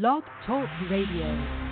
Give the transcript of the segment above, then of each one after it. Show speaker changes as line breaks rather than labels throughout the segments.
Blog Talk Radio.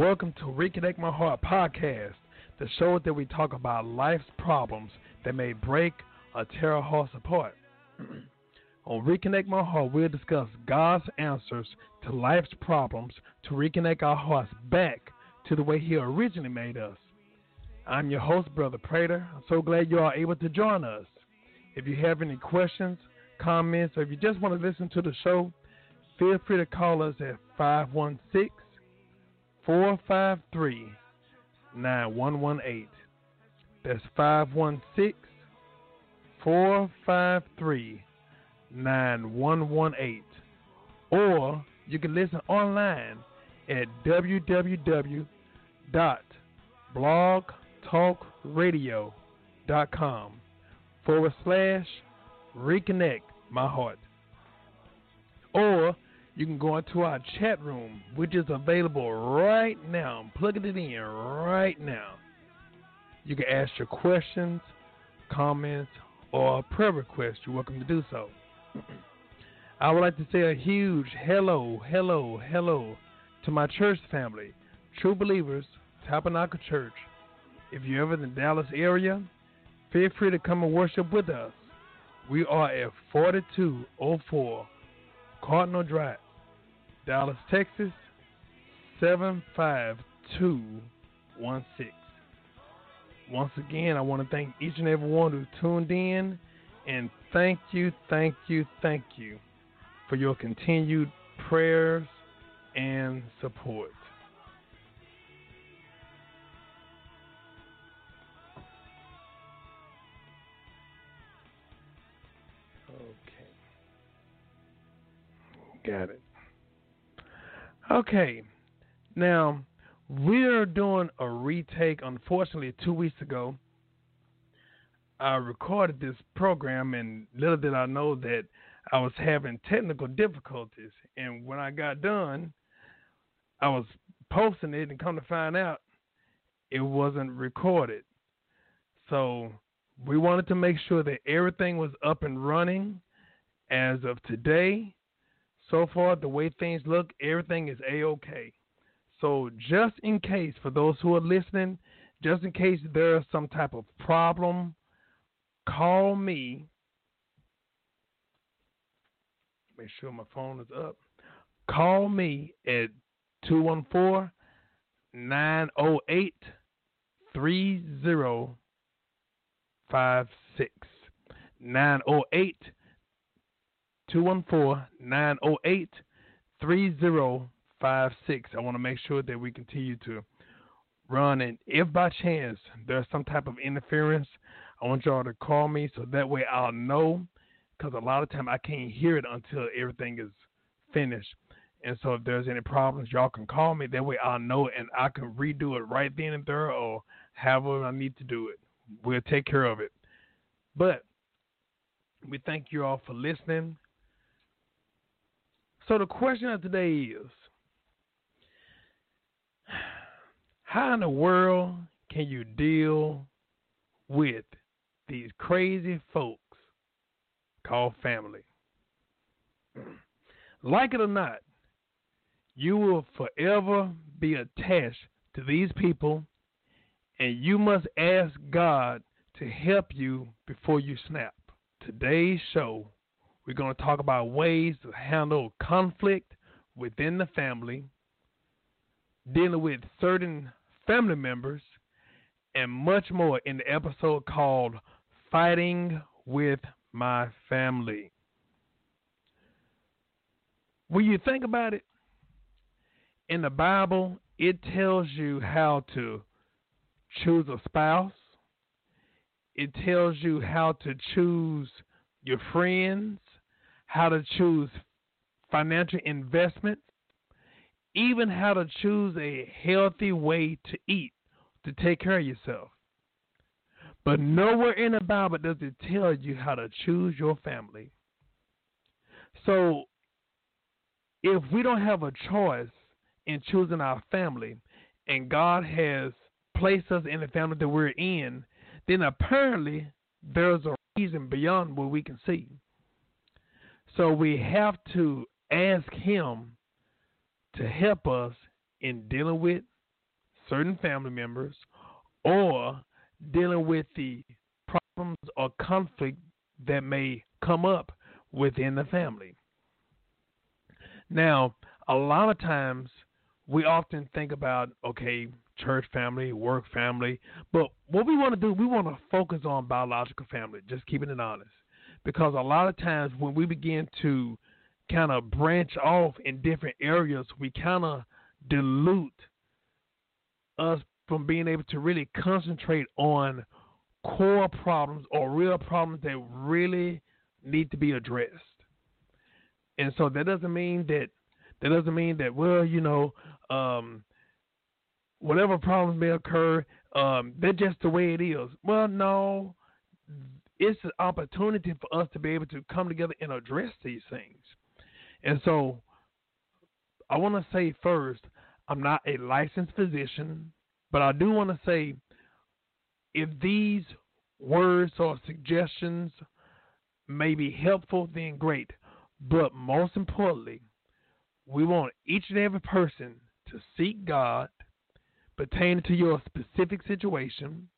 Welcome to Reconnect My Heart podcast, the show that we talk about life's problems that may break or tear our hearts apart. On Reconnect My Heart, we'll discuss God's answers to life's problems to reconnect our hearts back to the way He originally made us. I'm your host, Brother Prater. I'm so glad you are able to join us. If you have any questions, comments, or if you just want to listen to the show, feel free to call us at 516 453 9118. That's 516 453 9118. Or you can listen online at www.blogtalkradio.com forward slash reconnect my heart. Or you can go into our chat room, which is available right now. I'm plugging it in right now. You can ask your questions, comments, or prayer requests. You're welcome to do so. I would like to say a huge hello, hello, hello to my church family, True Believers, Tabernacle Church. If you're ever in the Dallas area, feel free to come and worship with us. We are at 4204 Cardinal Drive, Dallas, Texas, 75216. Once again, I want to thank each and every one who tuned in, and thank you, thank you, thank you for your continued prayers and support. Got it. Okay. Now, we're doing a retake. Unfortunately, two weeks ago, I recorded this program, and little did I know that I was having technical difficulties. And when I got done, I was posting it, and come to find out, it wasn't recorded. So we wanted to make sure that everything was up and running as of today. So far, the way things look, everything is a okay. So, just in case, for those who are listening, just in case there's some type of problem, call me. Make sure my phone is up. Call me at 214 908 3056. 908 214 908 3056. I want to make sure that we continue to run. And if by chance there's some type of interference, I want y'all to call me so that way I'll know. Because a lot of time I can't hear it until everything is finished. And so if there's any problems, y'all can call me. That way I'll know and I can redo it right then and there or however I need to do it. We'll take care of it. But we thank you all for listening. So the question of today is how in the world can you deal with these crazy folks called family? Like it or not, you will forever be attached to these people, and you must ask God to help you before you snap. Today's show, we're going to talk about ways to handle conflict within the family, dealing with certain family members, and much more in the episode called Fighting with My Family. When you think about it, in the Bible, it tells you how to choose a spouse. It tells you how to choose your friends, how to choose financial investments, even how to choose a healthy way to eat to take care of yourself. But nowhere in the Bible does it tell you how to choose your family. So if we don't have a choice in choosing our family, and God has placed us in the family that we're in, then apparently there's a reason beyond what we can see. So we have to ask Him to help us in dealing with certain family members or dealing with the problems or conflict that may come up within the family. Now, a lot of times we often think about okay, church family, work family, but what we want to do, we want to focus on biological family, just keeping it honest. Because a lot of times when we begin to kind of branch off in different areas, we kind of dilute us from being able to really concentrate on core problems or real problems that really need to be addressed. And so that doesn't mean that that doesn't mean that well, you know, um, whatever problems may occur, um, they're just the way it is. Well, no, it's an opportunity for us to be able to come together and address these things. And so, I want to say first, I'm not a licensed physician, but I do want to say if these words or suggestions may be helpful, then great. But most importantly, we want each and every person to seek God pertaining to your specific situation,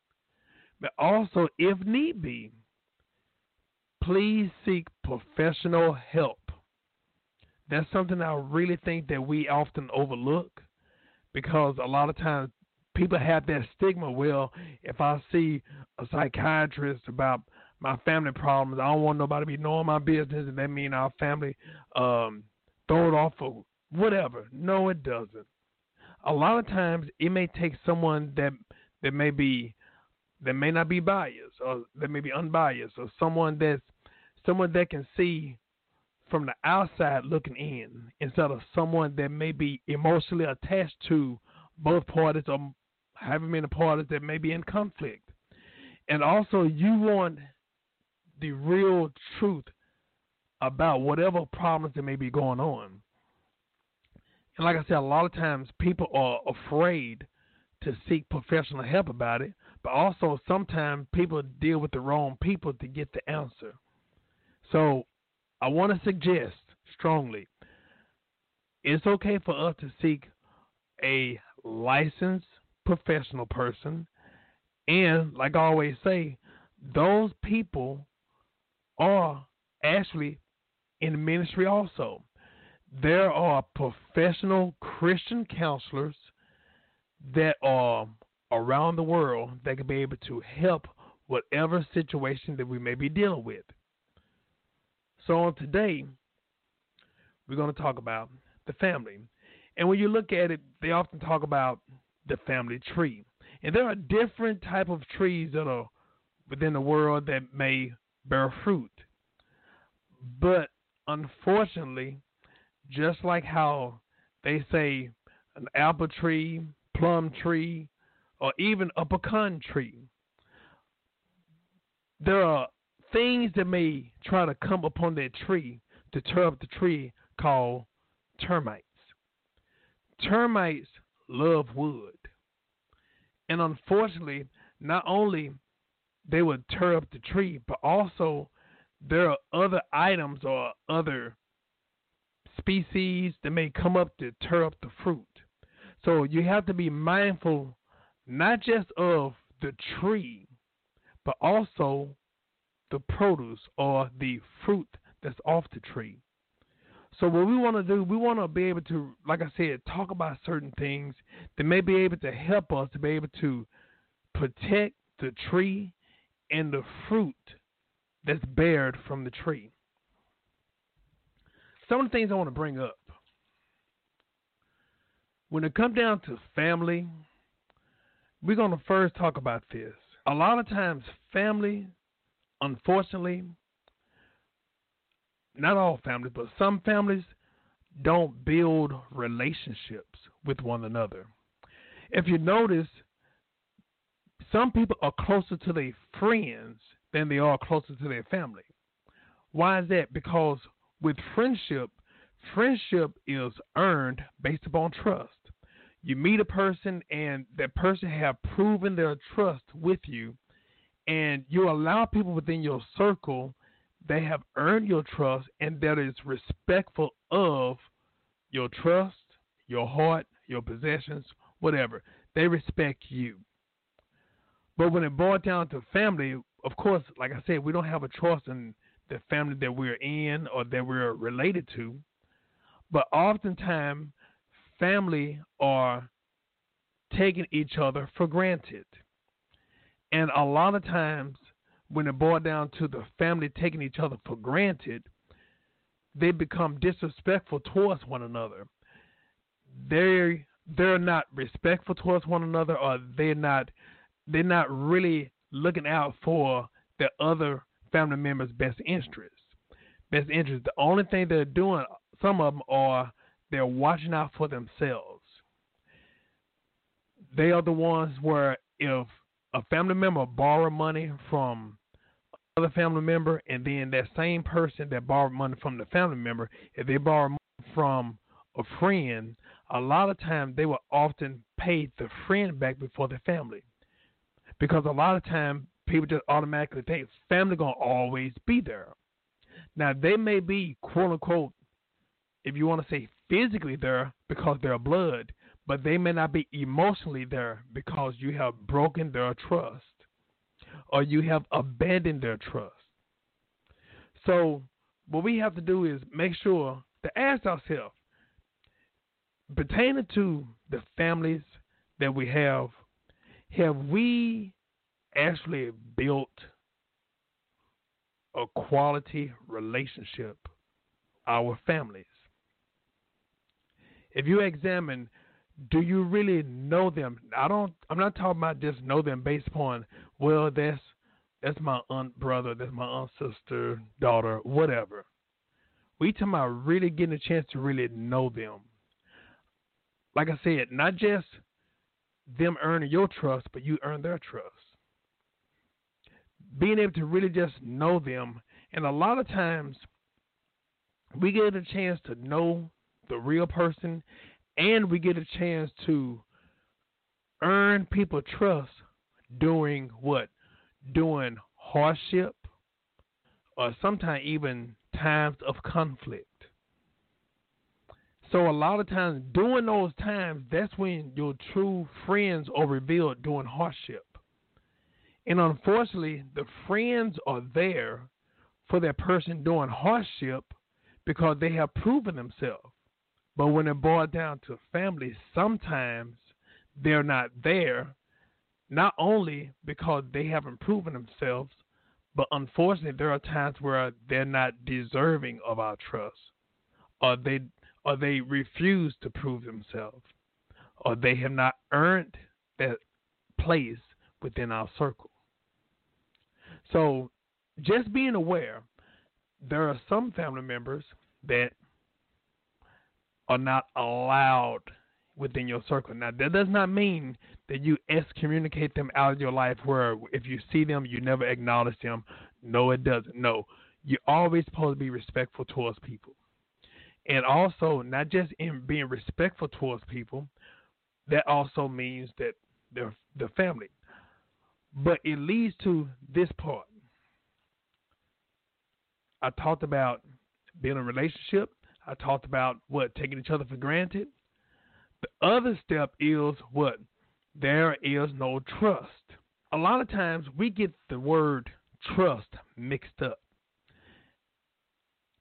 but also, if need be, please seek professional help. That's something I really think that we often overlook because a lot of times people have that stigma. Well, if I see a psychiatrist about my family problems, I don't want nobody to be knowing my business, and that mean our family um, throw it off or whatever. No, it doesn't. A lot of times it may take someone that that may be that may not be biased or that may be unbiased or someone that's someone that can see from the outside looking in instead of someone that may be emotionally attached to both parties or having been many parties that may be in conflict. And also you want the real truth about whatever problems that may be going on. And like I said, a lot of times people are afraid to seek professional help about it but also sometimes people deal with the wrong people to get the answer. So I want to suggest strongly it's okay for us to seek a licensed professional person. And like I always say, those people are actually in ministry also. There are professional Christian counselors that are around the world that can be able to help whatever situation that we may be dealing with. So today, we're going to talk about the family. And when you look at it, they often talk about the family tree. And there are different type of trees that are within the world that may bear fruit. But unfortunately, just like how they say an apple tree, plum tree, or even a pecan tree, there are things that may try to come upon that tree to tear up the tree called termites. Termites love wood. And unfortunately, not only they would tear up the tree, but also there are other items or other species that may come up to tear up the fruit. So you have to be mindful not just of the tree, but also the produce or the fruit that's off the tree. So what we want to do, we want to be able to, like I said, talk about certain things that may be able to help us to be able to protect the tree and the fruit that's bared from the tree. Some of the things I want to bring up. When it comes down to family, we're going to first talk about this. A lot of times, family, unfortunately, not all families, but some families don't build relationships with one another. If you notice, some people are closer to their friends than they are closer to their family. Why is that? Because with friendship, friendship is earned based upon trust. You meet a person and that person have proven their trust with you and you allow people within your circle they have earned your trust and that is respectful of your trust, your heart, your possessions, whatever. They respect you. But when it boils down to family, of course, like I said, we don't have a choice in the family that we're in or that we're related to. But oftentimes, family are taking each other for granted. And a lot of times, when it boils down to the family taking each other for granted, they become disrespectful towards one another. They they're not respectful towards one another, or they're not they're not really looking out for the other family members' best interests. Best interest. The only thing they're doing, some of them are they're watching out for themselves. They are the ones where if a family member borrow money from another family member, and then that same person that borrowed money from the family member, if they borrow money from a friend, a lot of times they will often pay the friend back before the family, because a lot of times people just automatically think family gonna always be there. Now they may be quote unquote, if you want to say physically there because they're blood, but they may not be emotionally there because you have broken their trust or you have abandoned their trust. So, what we have to do is make sure to ask ourselves, pertaining to the families that we have, have we actually built a quality relationship our families? If you examine do you really know them? I don't. I'm not talking about just know them based upon well, that's that's my aunt, brother, that's my aunt, sister, daughter, whatever. We talking about really getting a chance to really know them. Like I said, not just them earning your trust, but you earn their trust. Being able to really just know them, and a lot of times we get a chance to know the real person and we get a chance to earn people trust during what? During hardship or sometimes even times of conflict. So a lot of times during those times, that's when your true friends are revealed during hardship. And unfortunately, the friends are there for that person during hardship because they have proven themselves. But when it boils down to family, sometimes they're not there, not only because they haven't proven themselves, but unfortunately, there are times where they're not deserving of our trust, or they or they refuse to prove themselves, or they have not earned that place within our circle. So, just being aware, there are some family members that are not allowed within your circle. Now, that does not mean that you excommunicate them out of your life where if you see them, you never acknowledge them. No, it doesn't. No, you're always supposed to be respectful towards people. And also, not just in being respectful towards people, that also means that they're the family. But it leads to this part. I talked about being in a relationship. I talked about what taking each other for granted. The other step is what there is no trust. A lot of times we get the word trust mixed up.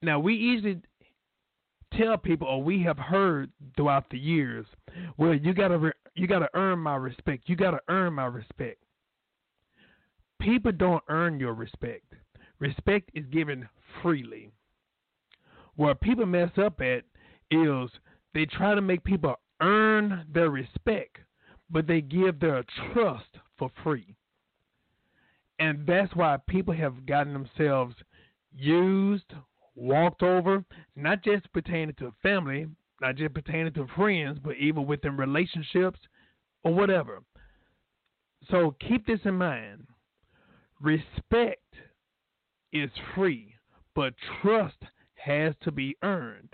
Now we easily tell people, or we have heard throughout the years, well, you gotta re- you gotta earn my respect. You gotta earn my respect. People don't earn your respect. Respect is given freely. Where people mess up at is they try to make people earn their respect, but they give their trust for free. And that's why people have gotten themselves used, walked over, not just pertaining to family, not just pertaining to friends, but even within relationships or whatever. So keep this in mind. Respect is free, but trust has to be earned.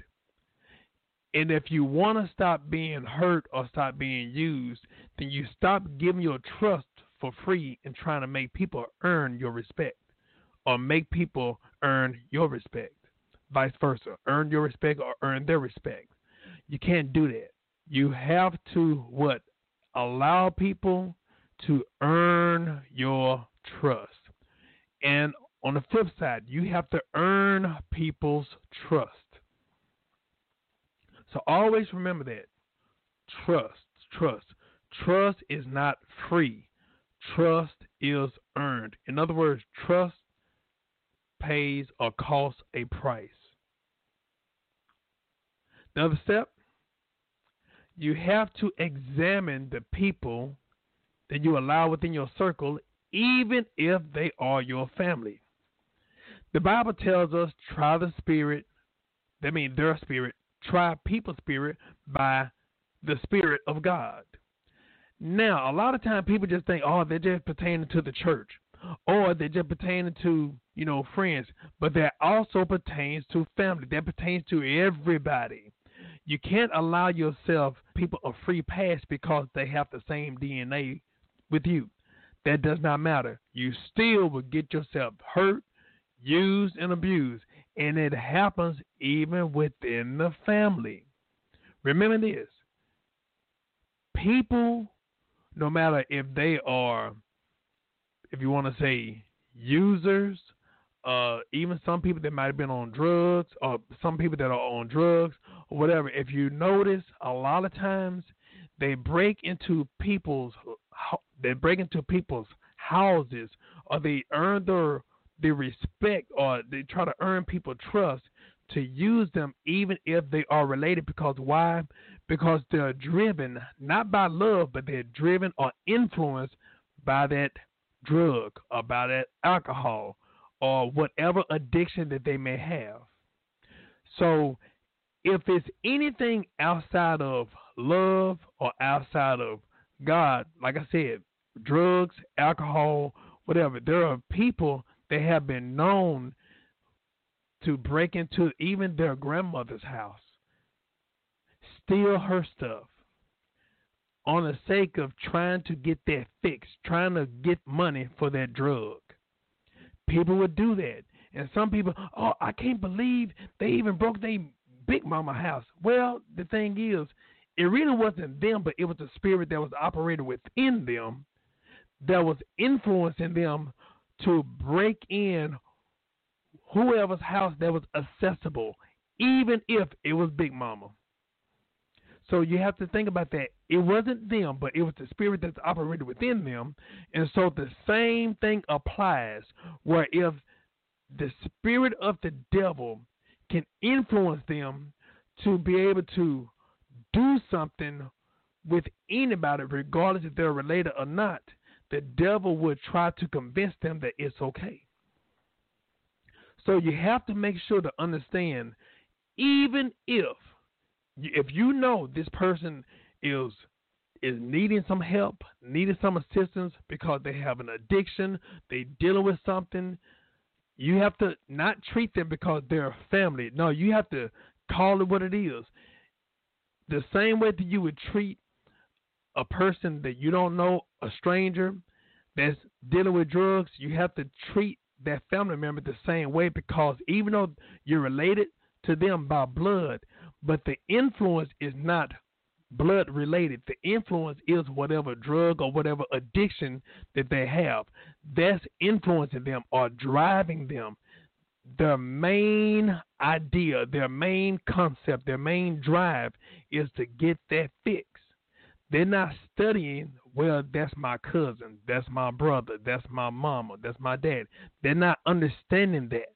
And if you want to stop being hurt or stop being used, then you stop giving your trust for free and trying to make people earn your respect or make people earn your respect. Vice versa. Earn your respect or earn their respect. You can't do that. You have to what? Allow people to earn your trust. And on the flip side, you have to earn people's trust. So always remember that. Trust, trust. Trust is not free. Trust is earned. In other words, trust pays or costs a price. The other step, you have to examine the people that you allow within your circle, even if they are your family. The Bible tells us try the spirit, that means their spirit, try people's spirit by the Spirit of God. Now, a lot of times people just think, oh, they're just pertaining to the church, or they're just pertaining to, you know, friends, but that also pertains to family. That pertains to everybody. You can't allow yourself people a free pass because they have the same DNA with you. That does not matter. You still will get yourself hurt, used, and abused. And it happens even within the family. Remember this people, no matter if they are, if you want to say users, uh, even some people that might have been on drugs, or some people that are on drugs, or whatever, if you notice, a lot of times they break into people's they break into people's houses, or they earn their the respect or they try to earn people trust to use them even if they are related because why? Because they're driven not by love, but they're driven or influenced by that drug or by that alcohol or whatever addiction that they may have. So if it's anything outside of love or outside of God, like I said, drugs, alcohol, whatever, there are people they have been known to break into even their grandmother's house, steal her stuff on the sake of trying to get that fix, trying to get money for that drug. People would do that. And some people, oh, I can't believe they even broke their big mama house. Well, the thing is, it really wasn't them, but it was the spirit that was operating within them that was influencing them to break in whoever's house that was accessible, even if it was Big Mama. So you have to think about that. It wasn't them, but it was the spirit that's operated within them. And so the same thing applies where if the spirit of the devil can influence them to be able to do something with anybody, regardless if they're related or not, the devil would try to convince them that it's okay. So you have to make sure to understand, even if if you know this person is is needing some help, needing some assistance because they have an addiction, they dealing with something, you have to not treat them because they're family. No, you have to call it what it is. The same way that you would treat a person that you don't know, a stranger that's dealing with drugs, you have to treat that family member the same way because even though you're related to them by blood, but the influence is not blood related. The influence is whatever drug or whatever addiction that they have. That's influencing them or driving them. Their main idea, their main concept, their main drive is to get that fix. They're not studying, well, that's my cousin, that's my brother, that's my mama, that's my dad. They're not understanding that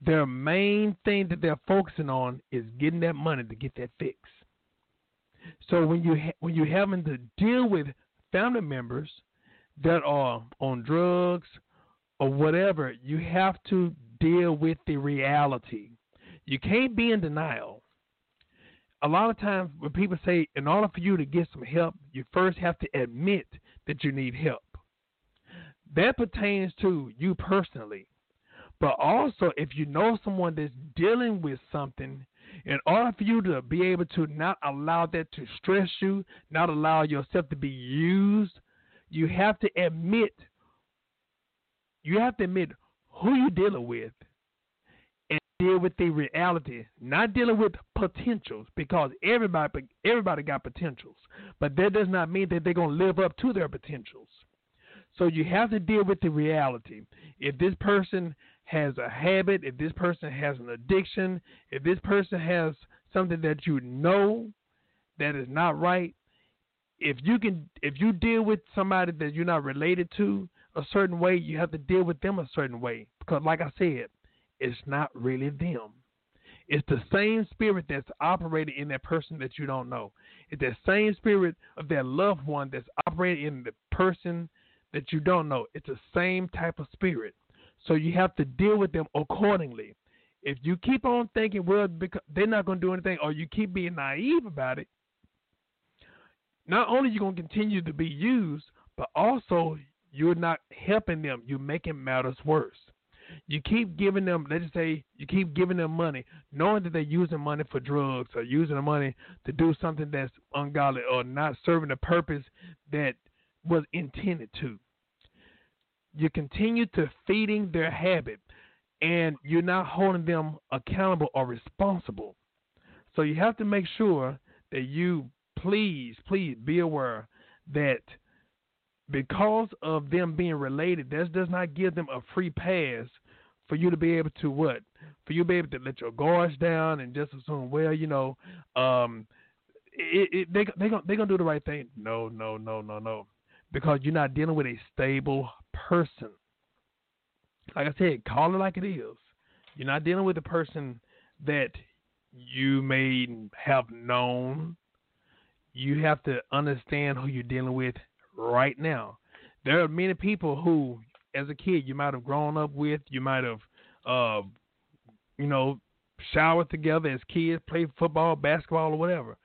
their main thing that they're focusing on is getting that money to get that fix. So when you ha- when you're having to deal with family members that are on drugs or whatever, you have to deal with the reality. You can't be in denial. A lot of times when people say in order for you to get some help, you first have to admit that you need help. That pertains to you personally. But also, if you know someone that's dealing with something, in order for you to be able to not allow that to stress you, not allow yourself to be used, you have to admit, you have to admit who you're dealing with and deal with the reality, not dealing with potentials, because everybody everybody got potentials, but that does not mean that they're going to live up to their potentials. So you have to deal with the reality. If this person has a habit, if this person has an addiction, if this person has something that you know that is not right, if you can if you deal with somebody that you're not related to a certain way, you have to deal with them a certain way. Because like I said, it's not really them. It's the same spirit that's operating in that person that you don't know. It's that same spirit of that loved one that's operating in the person that you don't know. It's the same type of spirit. So you have to deal with them accordingly. If you keep on thinking, well, because they're not going to do anything, or you keep being naive about it, not only are you going to continue to be used, but also you're not helping them. You're making matters worse. You keep giving them, let's just say, you keep giving them money, knowing that they're using money for drugs or using the money to do something that's ungodly or not serving the purpose that was intended to you continue to feeding their habit and you're not holding them accountable or responsible. So you have to make sure that you please, please be aware that because of them being related, this does not give them a free pass for you to be able to what? For you to be able to let your guards down and just assume, well, you know, um, it, it, they they gonna they gonna do the right thing. No, no, no, no, no, because you're not dealing with a stable person. Like I said, call it like it is. You're not dealing with a person that you may have known. You have to understand who you're dealing with right now. There are many people who, as a kid, you might have grown up with, you might have, uh, you know, showered together as kids, played football, basketball, or whatever.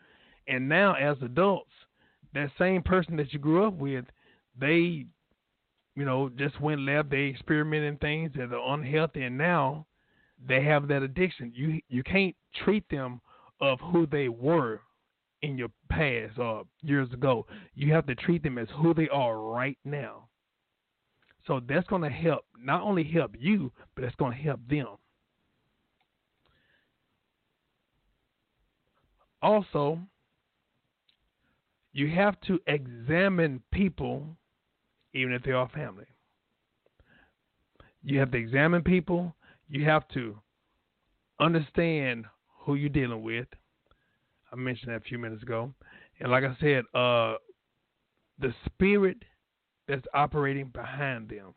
And now, as adults, that same person that you grew up with, they you know, just went left. They experimented things that are unhealthy, and now they have that addiction. You you can't treat them of who they were in your past or years ago. You have to treat them as who they are right now. So that's going to help, not only help you, but it's going to help them. Also, you have to examine people, even if they are family. You have to examine people. You have to understand who you're dealing with. I mentioned that a few minutes ago. And like I said, uh, the spirit that's operating behind them.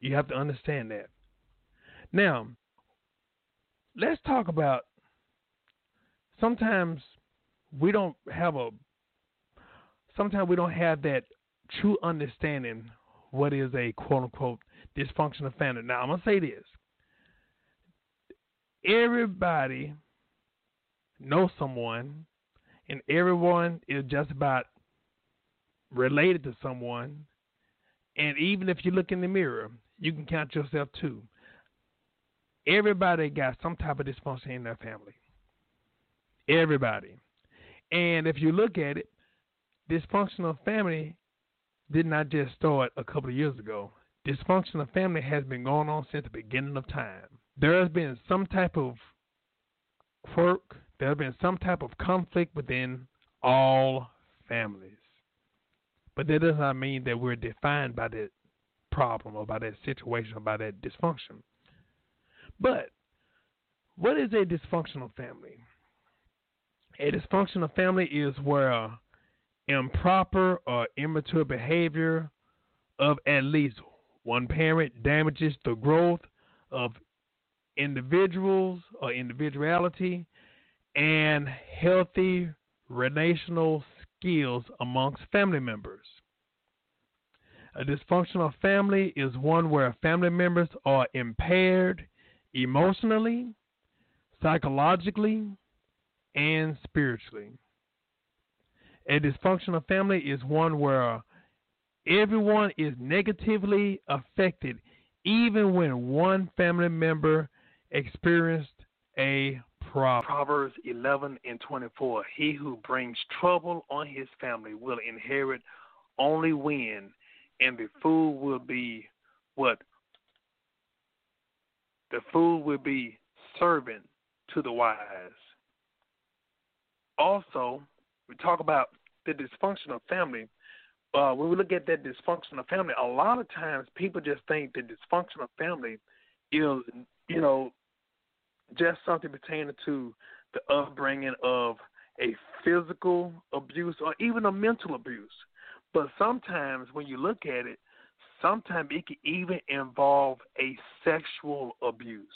You have to understand that. Now, let's talk about sometimes we don't have a sometimes we don't have that true understanding what is a quote unquote dysfunctional family. Now I'm gonna say this. Everybody knows someone and everyone is just about related to someone and even if you look in the mirror, you can count yourself too. Everybody got some type of dysfunction in their family. Everybody. And if you look at it, dysfunctional family did not just start a couple of years ago. Dysfunctional family has been going on since the beginning of time. There has been some type of quirk, there have been some type of conflict within all families. But that does not mean that we're defined by that problem or by that situation or by that dysfunction. But what is a dysfunctional family? A dysfunctional family is where improper or immature behavior of at least one parent damages the growth of individuals or individuality and healthy relational skills amongst family members. A dysfunctional family is one where family members are impaired emotionally, psychologically, and spiritually. A dysfunctional family is one where everyone is negatively affected, even when one family member experienced a Proverbs 11 and 24. He who brings trouble on his family will inherit only win, and the fool will be what? The fool will be servant to the wise. Also, we talk about the dysfunctional family. Uh, when we look at that dysfunctional family, a lot of times people just think the dysfunctional family is, you know, just something pertaining to the upbringing of a physical abuse or even a mental abuse. But sometimes when you look at it, sometimes it can even involve a sexual abuse.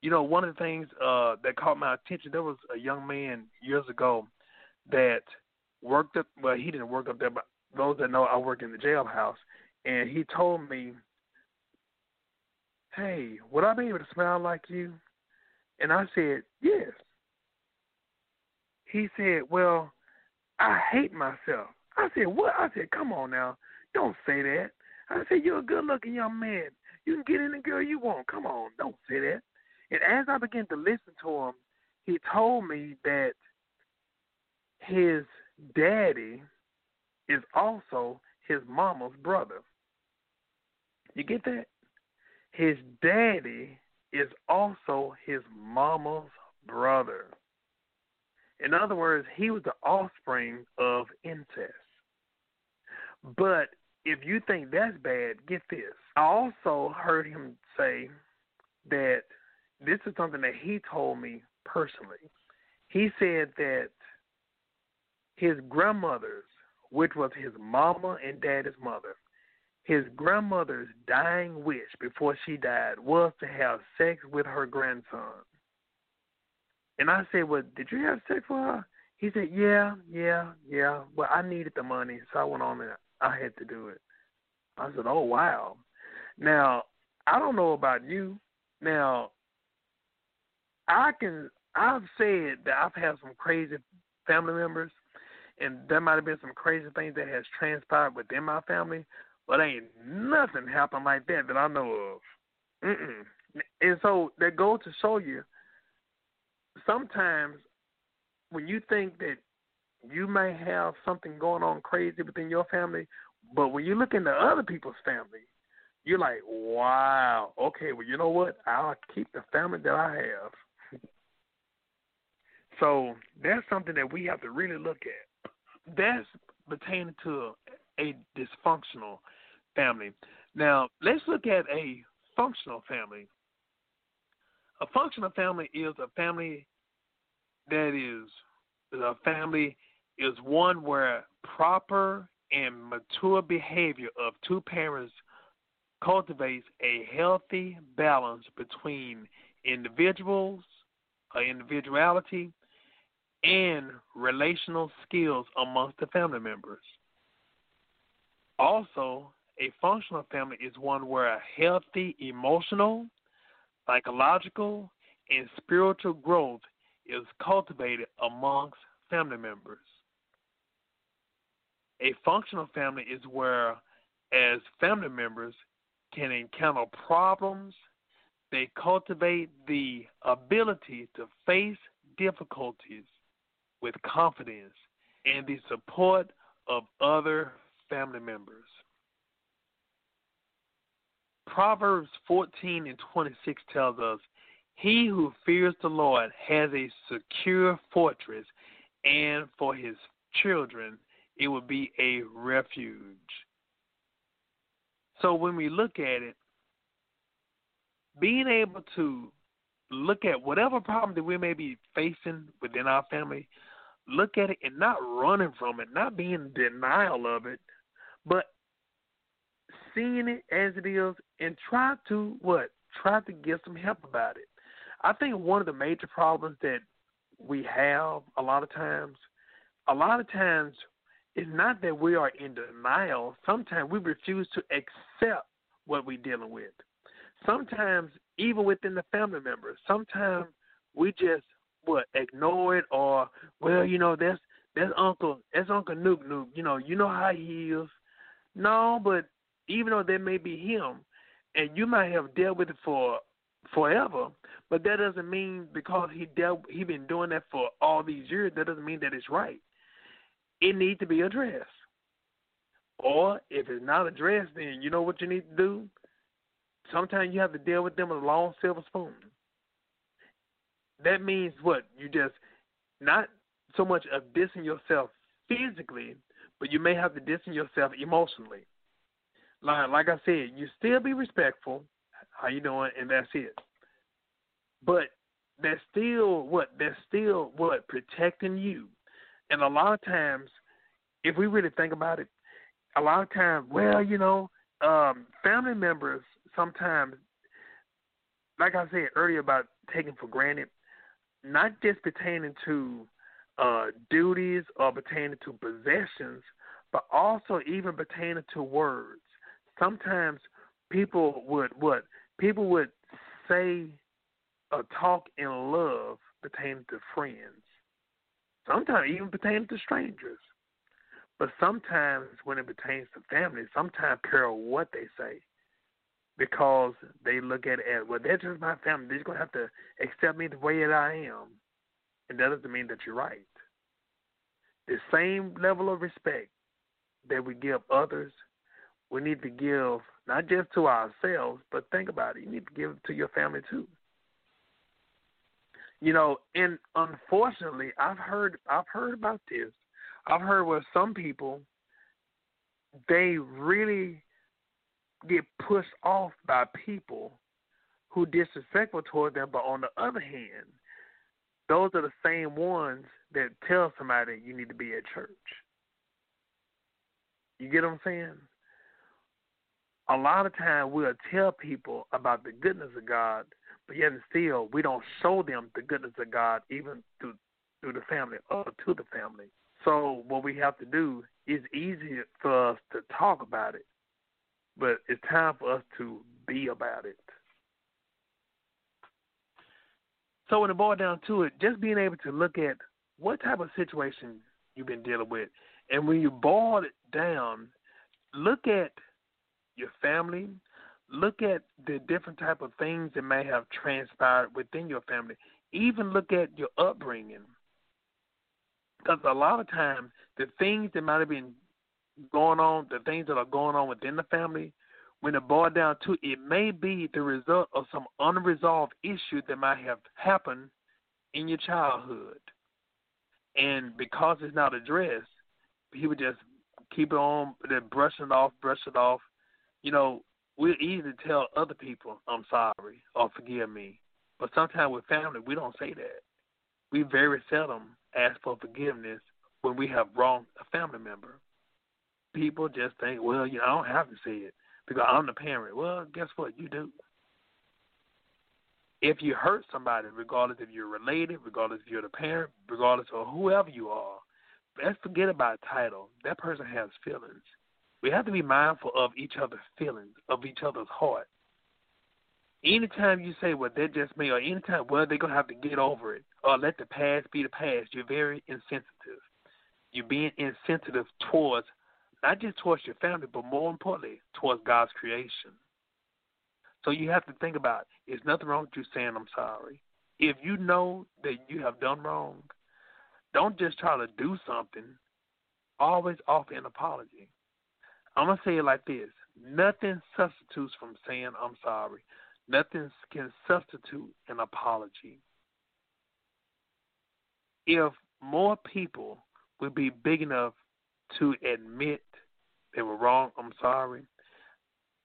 You know, one of the things uh, that caught my attention, there was a young man years ago that worked up, well, he didn't work up there, but those that know, I work in the jailhouse. And he told me, hey, would I be able to smile like you? And I said, Yes. He said, Well, I hate myself. I said, What? I said, Come on now. Don't say that. I said, You're a good looking young man. You can get any girl you want. Come on. Don't say that. And as I began to listen to him, he told me that his daddy is also his mama's brother. You get that? His daddy is also his mama's brother. In other words, he was the offspring of incest. But if you think that's bad, get this. I also heard him say that this is something that he told me personally. He said that his grandmother's, which was his mama and daddy's mother, his grandmother's dying wish before she died was to have sex with her grandson. And I said, Well, did you have sex with her? He said, Yeah, yeah, yeah. Well, I needed the money, so I went on and I had to do it. I said, Oh, wow. Now, I don't know about you. Now, I can, I've said that I've had some crazy family members, and there might have been some crazy things that has transpired within my family, but ain't nothing happened like that that I know of. Mm-mm. And so that goes to show you sometimes when you think that you may have something going on crazy within your family, but when you look into other people's family, you're like, wow, okay, well, you know what? I'll keep the family that I have. so that's something that we have to really look at. That's pertaining to a dysfunctional family. Now, let's look at a functional family. A functional family is a family that is a family is one where proper and mature behavior of two parents cultivates a healthy balance between individuals, uh, individuality, and relational skills amongst the family members. Also, a functional family is one where a healthy emotional, psychological, and spiritual growth is cultivated amongst family members. A functional family is where, as family members, can encounter problems, they cultivate the ability to face difficulties with confidence and the support of other family members. Proverbs 14 and 26 tells us, He who fears the Lord has a secure fortress, and for his children it will be a refuge. So when we look at it, being able to look at whatever problem that we may be facing within our family, look at it and not running from it, not being in denial of it, but seeing it as it is and try to what? Try to get some help about it. I think one of the major problems that we have a lot of times, a lot of times it's not that we are in denial. Sometimes we refuse to accept what we're dealing with. Sometimes, even within the family members, sometimes we just what ignore it or well, you know, that's that's Uncle that's Uncle Nuke Nuke. You know, you know how he is. No, but even though that may be him, and you might have dealt with it for forever, but that doesn't mean because he dealt he been doing that for all these years, that doesn't mean that it's right. It needs to be addressed. Or if it's not addressed, then you know what you need to do? Sometimes you have to deal with them with a long silver spoon. That means what? You just not so much of dissing yourself physically, but you may have to distance yourself emotionally. Like like I said, you still be respectful. How you doing? And that's it. But that's still what? That's still what protecting you. And a lot of times, if we really think about it, a lot of times, well, you know, um, family members sometimes, like I said earlier about taking for granted, not just pertaining to uh, duties or pertaining to possessions, but also even pertaining to words sometimes people would what people would say or talk in love pertaining to friends. Sometimes even pertaining to strangers. But sometimes when it pertains to family, sometimes care what they say. Because they look at it as, well, they're just my family. They're just going to have to accept me the way that I am. And that doesn't mean that you're right. The same level of respect that we give others we need to give not just to ourselves, but think about it. You need to give to your family too. You know, and unfortunately, I've heard I've heard about this. I've heard where some people they really get pushed off by people who disrespectful toward them, but on the other hand, those are the same ones that tell somebody you need to be at church. You get what I'm saying? A lot of times we'll tell people about the goodness of God, but yet and still we don't show them the goodness of God even through through the family or to the family. So what we have to do is easier for us to talk about it, but it's time for us to be about it. So when it boils down to it, just being able to look at what type of situation you've been dealing with, and when you boil it down, look at your family. Look at the different type of things that may have transpired within your family. Even look at your upbringing. Because a lot of times, the things that might have been going on, the things that are going on within the family, when it boiled down to it may be the result of some unresolved issue that might have happened in your childhood. And because it's not addressed, people just keep on, then brush it off, brush it off. You know, we're easy to tell other people, I'm sorry or forgive me. But sometimes with family, we don't say that. We very seldom ask for forgiveness when we have wronged a family member. People just think, well, you know, I don't have to say it because I'm the parent. Well, guess what? You do. If you hurt somebody, regardless if you're related, regardless if you're the parent, regardless of whoever you are, let's forget about title. That person has feelings. We have to be mindful of each other's feelings, of each other's heart. Anytime you say, well, they're just me, or anytime, well, they're going to have to get over it, or let the past be the past, you're very insensitive. You're being insensitive towards, not just towards your family, but more importantly, towards God's creation. So you have to think about, there's nothing wrong with you saying, I'm sorry. If you know that you have done wrong, don't just try to do something. Always offer an apology. I'm to say it like this nothing substitutes from saying, I'm sorry. Nothing can substitute an apology. If more people would be big enough to admit they were wrong, I'm sorry,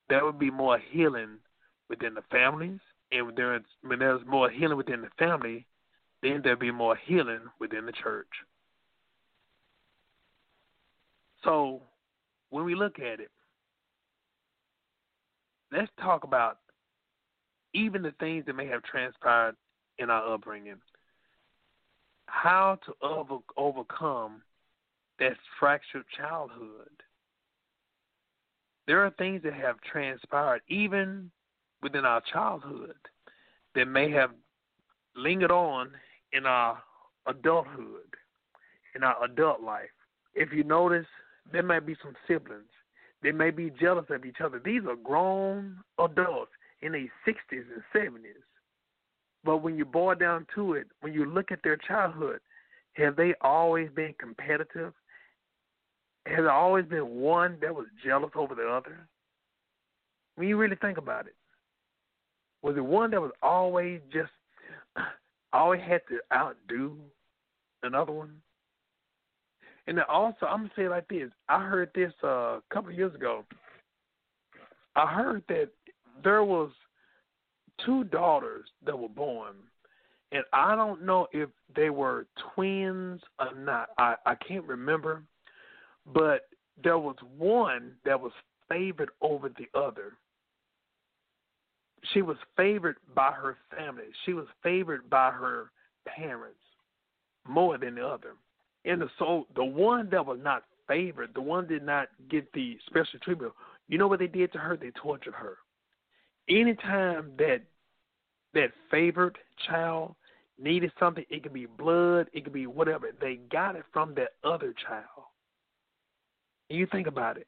there would be more healing within the families. And when there's, when there's more healing within the family, then there'll be more healing within the church. So when we look at it, let's talk about even the things that may have transpired in our upbringing. How to over, overcome that fractured childhood. There are things that have transpired even within our childhood that may have lingered on in our adulthood, in our adult life. If you notice, there might be some siblings. They may be jealous of each other. These are grown adults in their 60s and 70s. But when you boil down to it, when you look at their childhood, have they always been competitive? Has there always been one that was jealous over the other? When you really think about it, was it one that was always just always had to outdo another one? And then also, I'm gonna say it like this: I heard this uh, a couple of years ago. I heard that there was two daughters that were born, and I don't know if they were twins or not. I I can't remember, but there was one that was favored over the other. She was favored by her family. She was favored by her parents more than the other. And the, so the one that was not favored, the one did not get the special treatment. You know what they did to her? They tortured her. Anytime that that favored child needed something, it could be blood, it could be whatever. They got it from that other child. And you think about it.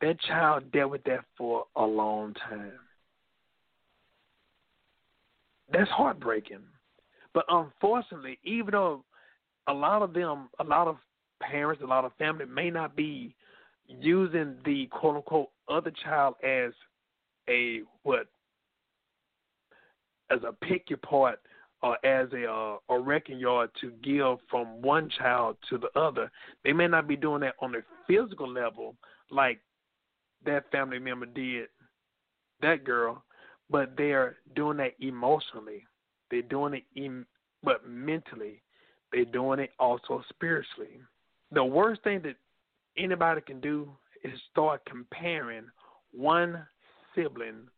That child dealt with that for a long time. That's heartbreaking. But unfortunately, even though a lot of them, a lot of parents, a lot of family may not be using the quote unquote other child as a what as a pick your part or as a uh, a wrecking yard to give from one child to the other. They may not be doing that on a physical level like that family member did that girl, but they're doing that emotionally. They're doing it, em- but mentally. They're doing it also spiritually. The worst thing that anybody can do is start comparing one sibling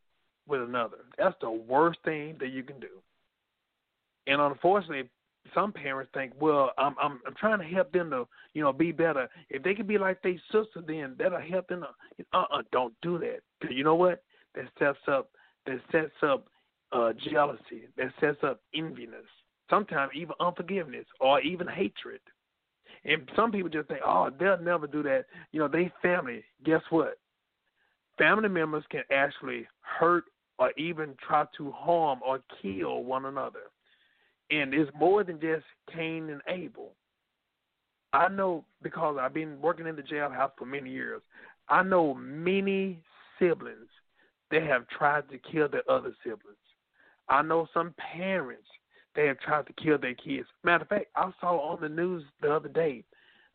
with another. That's the worst thing that you can do. And unfortunately, some parents think, well, I'm I'm I'm trying to help them to, you know, be better. If they can be like their sister, then that'll help them. To, uh-uh, don't do that. Cause you know what? That sets up that sets up uh, jealousy. That sets up enviness sometimes even unforgiveness or even hatred. And some people just think, oh, they'll never do that. You know, they family. Guess what? Family members can actually hurt or even try to harm or kill one another. And it's more than just Cain and Abel. I know because I've been working in the jailhouse for many years. I know many siblings that have tried to kill their other siblings. I know some parents that have tried to kill their kids. Matter of fact, I saw on the news the other day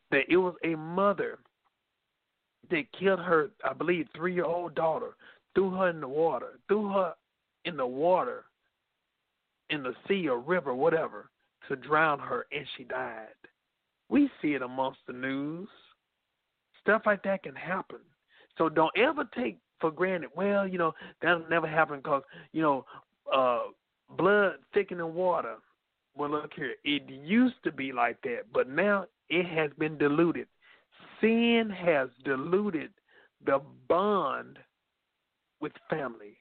that it was a mother that killed her, I believe, three year old daughter, threw her in the water, threw her in the water, in the sea or river, whatever, to drown her, and she died. We see it amongst the news. Stuff like that can happen. So don't ever take for granted, well, you know, that'll never happen because, you know, uh, blood thicker than water. Well, look here, it used to be like that, but now it has been diluted. Sin has diluted the bond with family.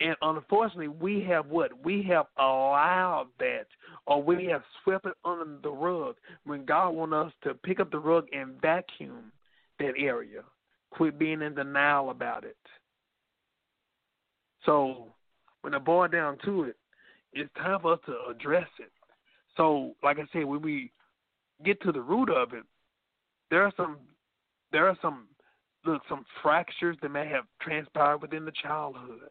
And unfortunately, we have what? We have allowed that, or we have swept it under the rug when God wants us to pick up the rug and vacuum that area. Quit being in denial about it. So, when it boils down to it, it's time for us to address it. So, like I said, when we get to the root of it, there are some there are some look some fractures that may have transpired within the childhood.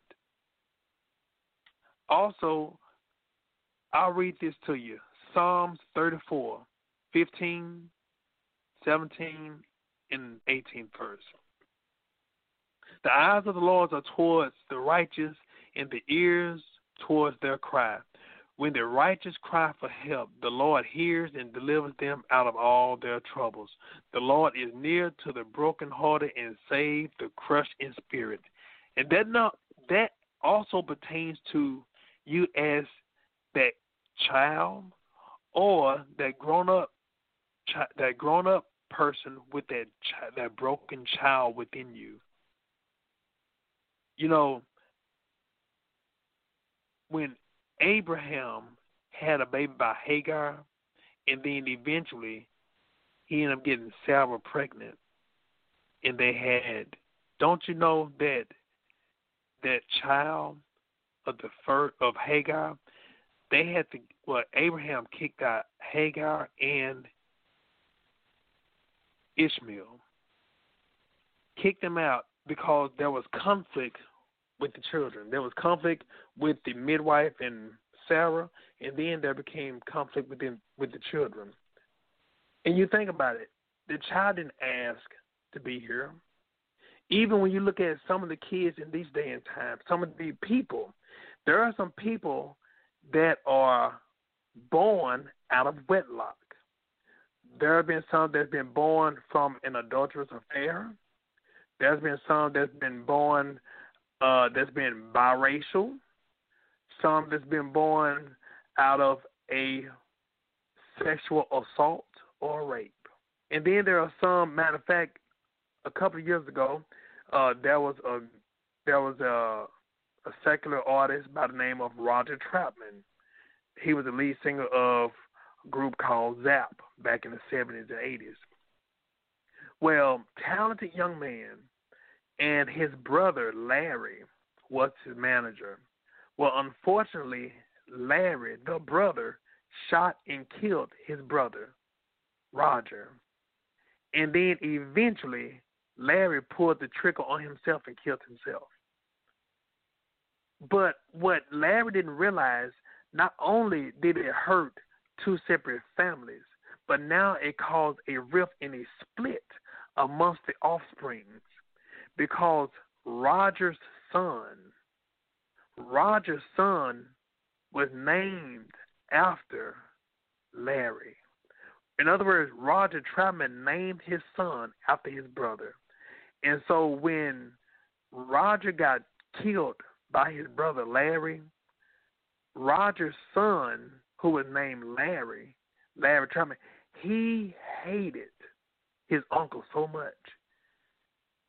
Also, I'll read this to you. Psalms 34, 15, 17, and 18 verse. The eyes of the Lord are towards the righteous, and the ears towards their cry. When the righteous cry for help, the Lord hears and delivers them out of all their troubles. The Lord is near to the brokenhearted and save the crushed in spirit. And that not that also pertains to you as that child or that grown up that grown up person with that that broken child within you. You know, when Abraham had a baby by Hagar, and then eventually he ended up getting Sarah pregnant, and they had. Don't you know that that child of the first of Hagar? They had to. Well, Abraham kicked out Hagar and Ishmael. Kicked them out because there was conflict with the children. There was conflict with the midwife and Sarah, and then there became conflict within with the children. And you think about it, the child didn't ask to be here. Even when you look at some of the kids in these day and times, some of the people, there are some people that are born out of wedlock. There have been some that's been born from an adulterous affair. There's been some that's been born uh, that's been biracial, some that's been born out of a sexual assault or rape. And then there are some, matter of fact, a couple of years ago, uh, there was a there was a a secular artist by the name of Roger Troutman. He was the lead singer of a group called Zapp back in the seventies and eighties. Well, talented young man and his brother Larry was his manager. Well, unfortunately, Larry, the brother, shot and killed his brother, Roger. And then eventually, Larry pulled the trigger on himself and killed himself. But what Larry didn't realize, not only did it hurt two separate families, but now it caused a rift and a split amongst the offspring because Roger's son, Roger's son was named after Larry. In other words, Roger Troutman named his son after his brother. And so when Roger got killed by his brother Larry, Roger's son, who was named Larry, Larry Troutman, he hated his uncle so much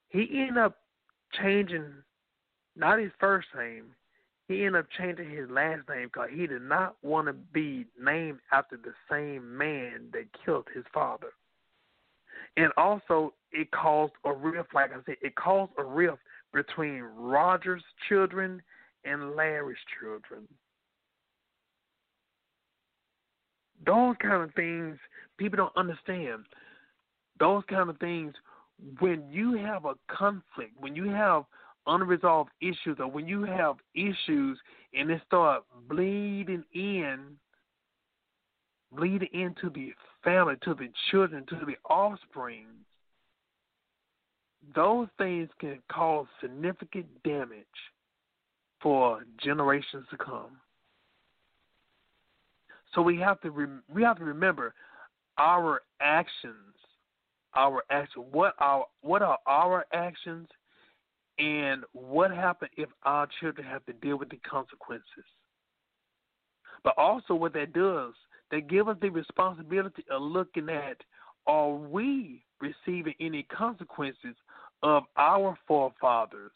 he ended up changing not his first name. He ended up changing his last name because he did not want to be named after the same man that killed his father. And also, it caused a rift, like I said, it caused a rift between Roger's children and Larry's children. Those kind of things people don't understand. Those kind of things when you have a conflict, when you have unresolved issues, or when you have issues and they start bleeding in, bleeding into the family, to the children, to the offspring, those things can cause significant damage for generations to come. So we have to re- we have to remember our actions, our action. What are what are our actions, and what happens if our children have to deal with the consequences? But also, what that does, they give us the responsibility of looking at are we receiving any consequences of our forefathers'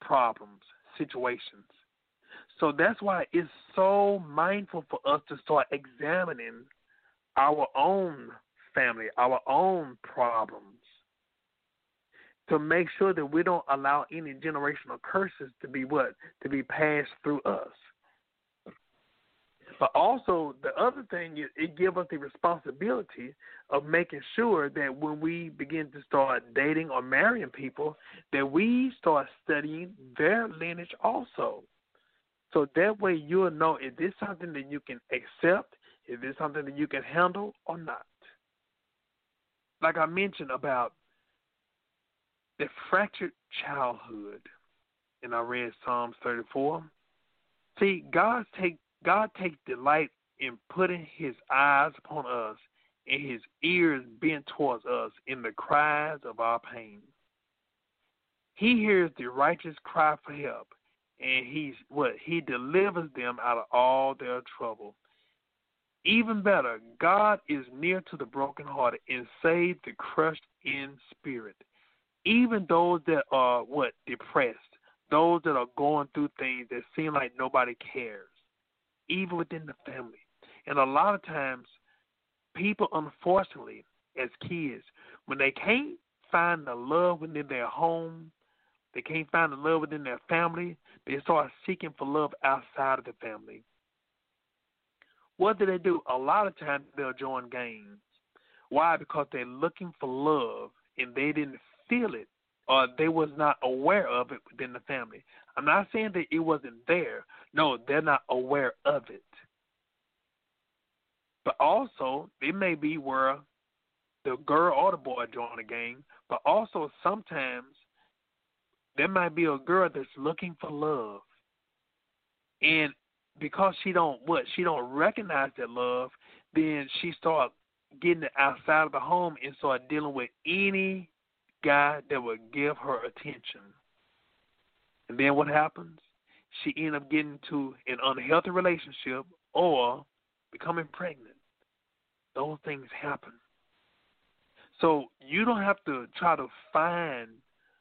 problems, situations. So that's why it's so mindful for us to start examining our own family, our own problems, to make sure that we don't allow any generational curses to be what? To be passed through us. But also, the other thing is it gives us the responsibility of making sure that when we begin to start dating or marrying people, that we start studying their lineage also. So that way you'll know if this something that you can accept, if it's something that you can handle or not. Like I mentioned about the fractured childhood, and I read Psalms 34. See, God take God takes delight in putting His eyes upon us and His ears bent towards us in the cries of our pain. He hears the righteous cry for help, and He's what He delivers them out of all their trouble. Even better, God is near to the brokenhearted and saves the crushed in spirit. Even those that are what depressed, those that are going through things that seem like nobody cares even within the family. And a lot of times, people, unfortunately, as kids, when they can't find the love within their home, they can't find the love within their family, they start seeking for love outside of the family. What do they do? A lot of times they'll join gangs. Why? Because they're looking for love and they didn't feel it or they was not aware of it within the family. I'm not saying that it wasn't there. No, they're not aware of it. But also, it may be where the girl or the boy join a gang, but also sometimes there might be a girl that's looking for love. And because she don't what, she don't recognize that love, then she start getting outside of the home and start dealing with any guy that would give her attention. And then what happens? She end up getting to an unhealthy relationship or becoming pregnant. Those things happen. So you don't have to try to find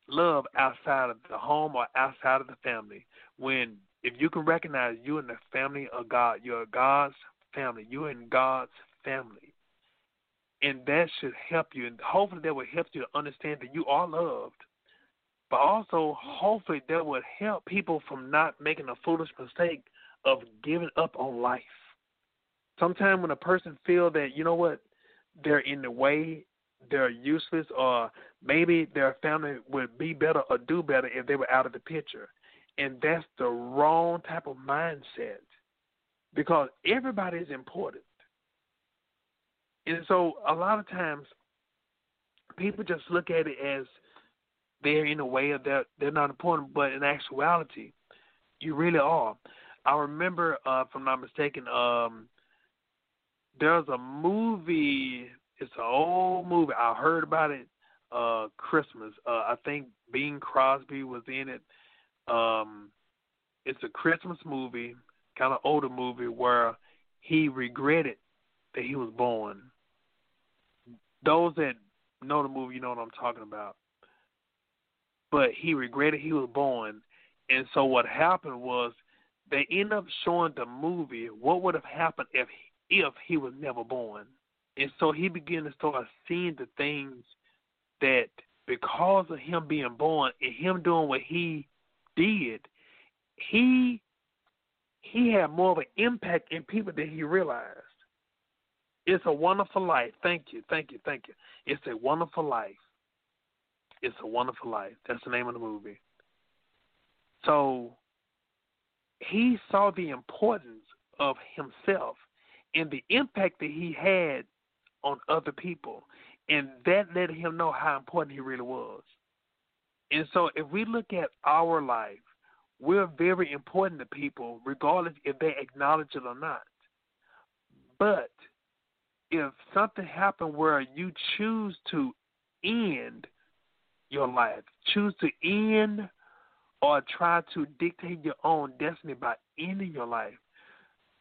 love outside of the home or outside of the family. When if you can recognize you in the family of God, you're God's family. You're in God's family. And that should help you and hopefully that will help you to understand that you are loved but also hopefully that would help people from not making a foolish mistake of giving up on life. Sometimes when a person feel that you know what they're in the way, they're useless, or maybe their family would be better or do better if they were out of the picture, and that's the wrong type of mindset because everybody is important. And so a lot of times people just look at it as they're in a way that they're not important, but in actuality, you really are. I remember, uh, if I'm not mistaken, um, there's a movie. It's an old movie. I heard about it. Uh, Christmas. Uh, I think Bing Crosby was in it. Um, it's a Christmas movie, kind of older movie where he regretted that he was born. Those that know the movie, you know what I'm talking about but he regretted he was born. And so what happened was they end up showing the movie what would have happened if if he was never born. And so he began to start seeing the things that because of him being born and him doing what he did, he he had more of an impact in people than he realized. It's a wonderful life. Thank you, thank you, thank you. It's a wonderful life. It's a wonderful life. That's the name of the movie. So he saw the importance of himself and the impact that he had on other people. And that let him know how important he really was. And so if we look at our life, we're very important to people, regardless if they acknowledge it or not. But if something happened where you choose to end your life, choose to end or try to dictate your own destiny by ending your life,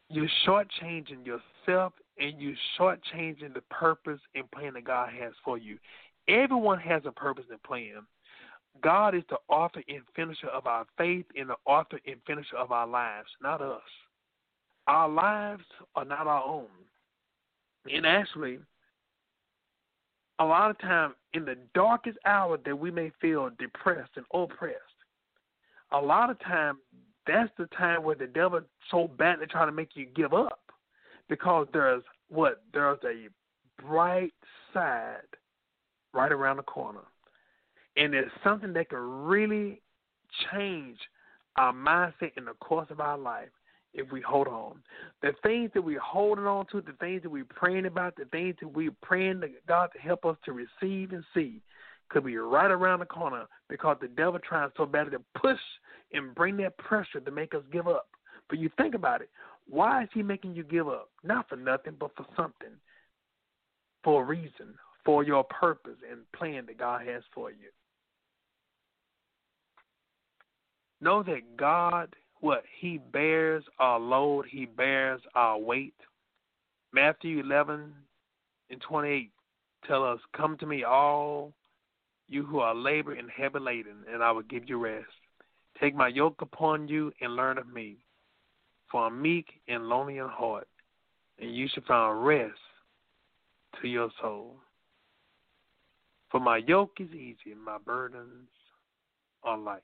you're shortchanging yourself and you're shortchanging the purpose and plan that God has for you. Everyone has a purpose and plan. God is the author and finisher of our faith and the author and finisher of our lives, not us. Our lives are not our own. And actually, a lot of time in the darkest hour that we may feel depressed and oppressed, a lot of time that's the time where the devil so badly trying to make you give up because there's what there's a bright side right around the corner and it's something that can really change our mindset in the course of our life if we hold on. The things that we're holding on to, the things that we're praying about, the things that we're praying to God to help us to receive and see could be right around the corner because the devil tries so badly to push and bring that pressure to make us give up. But you think about it. Why is he making you give up? Not for nothing, but for something. For a reason, for your purpose and plan that God has for you. Know that God, what? He bears our load, He bears our weight. Matthew 11 and 28 tell us, Come to me, all you who are labor and heavy laden, and I will give you rest. Take my yoke upon you and learn of me, for I'm meek and lonely in heart, and you shall find rest to your soul. For my yoke is easy and my burdens are light.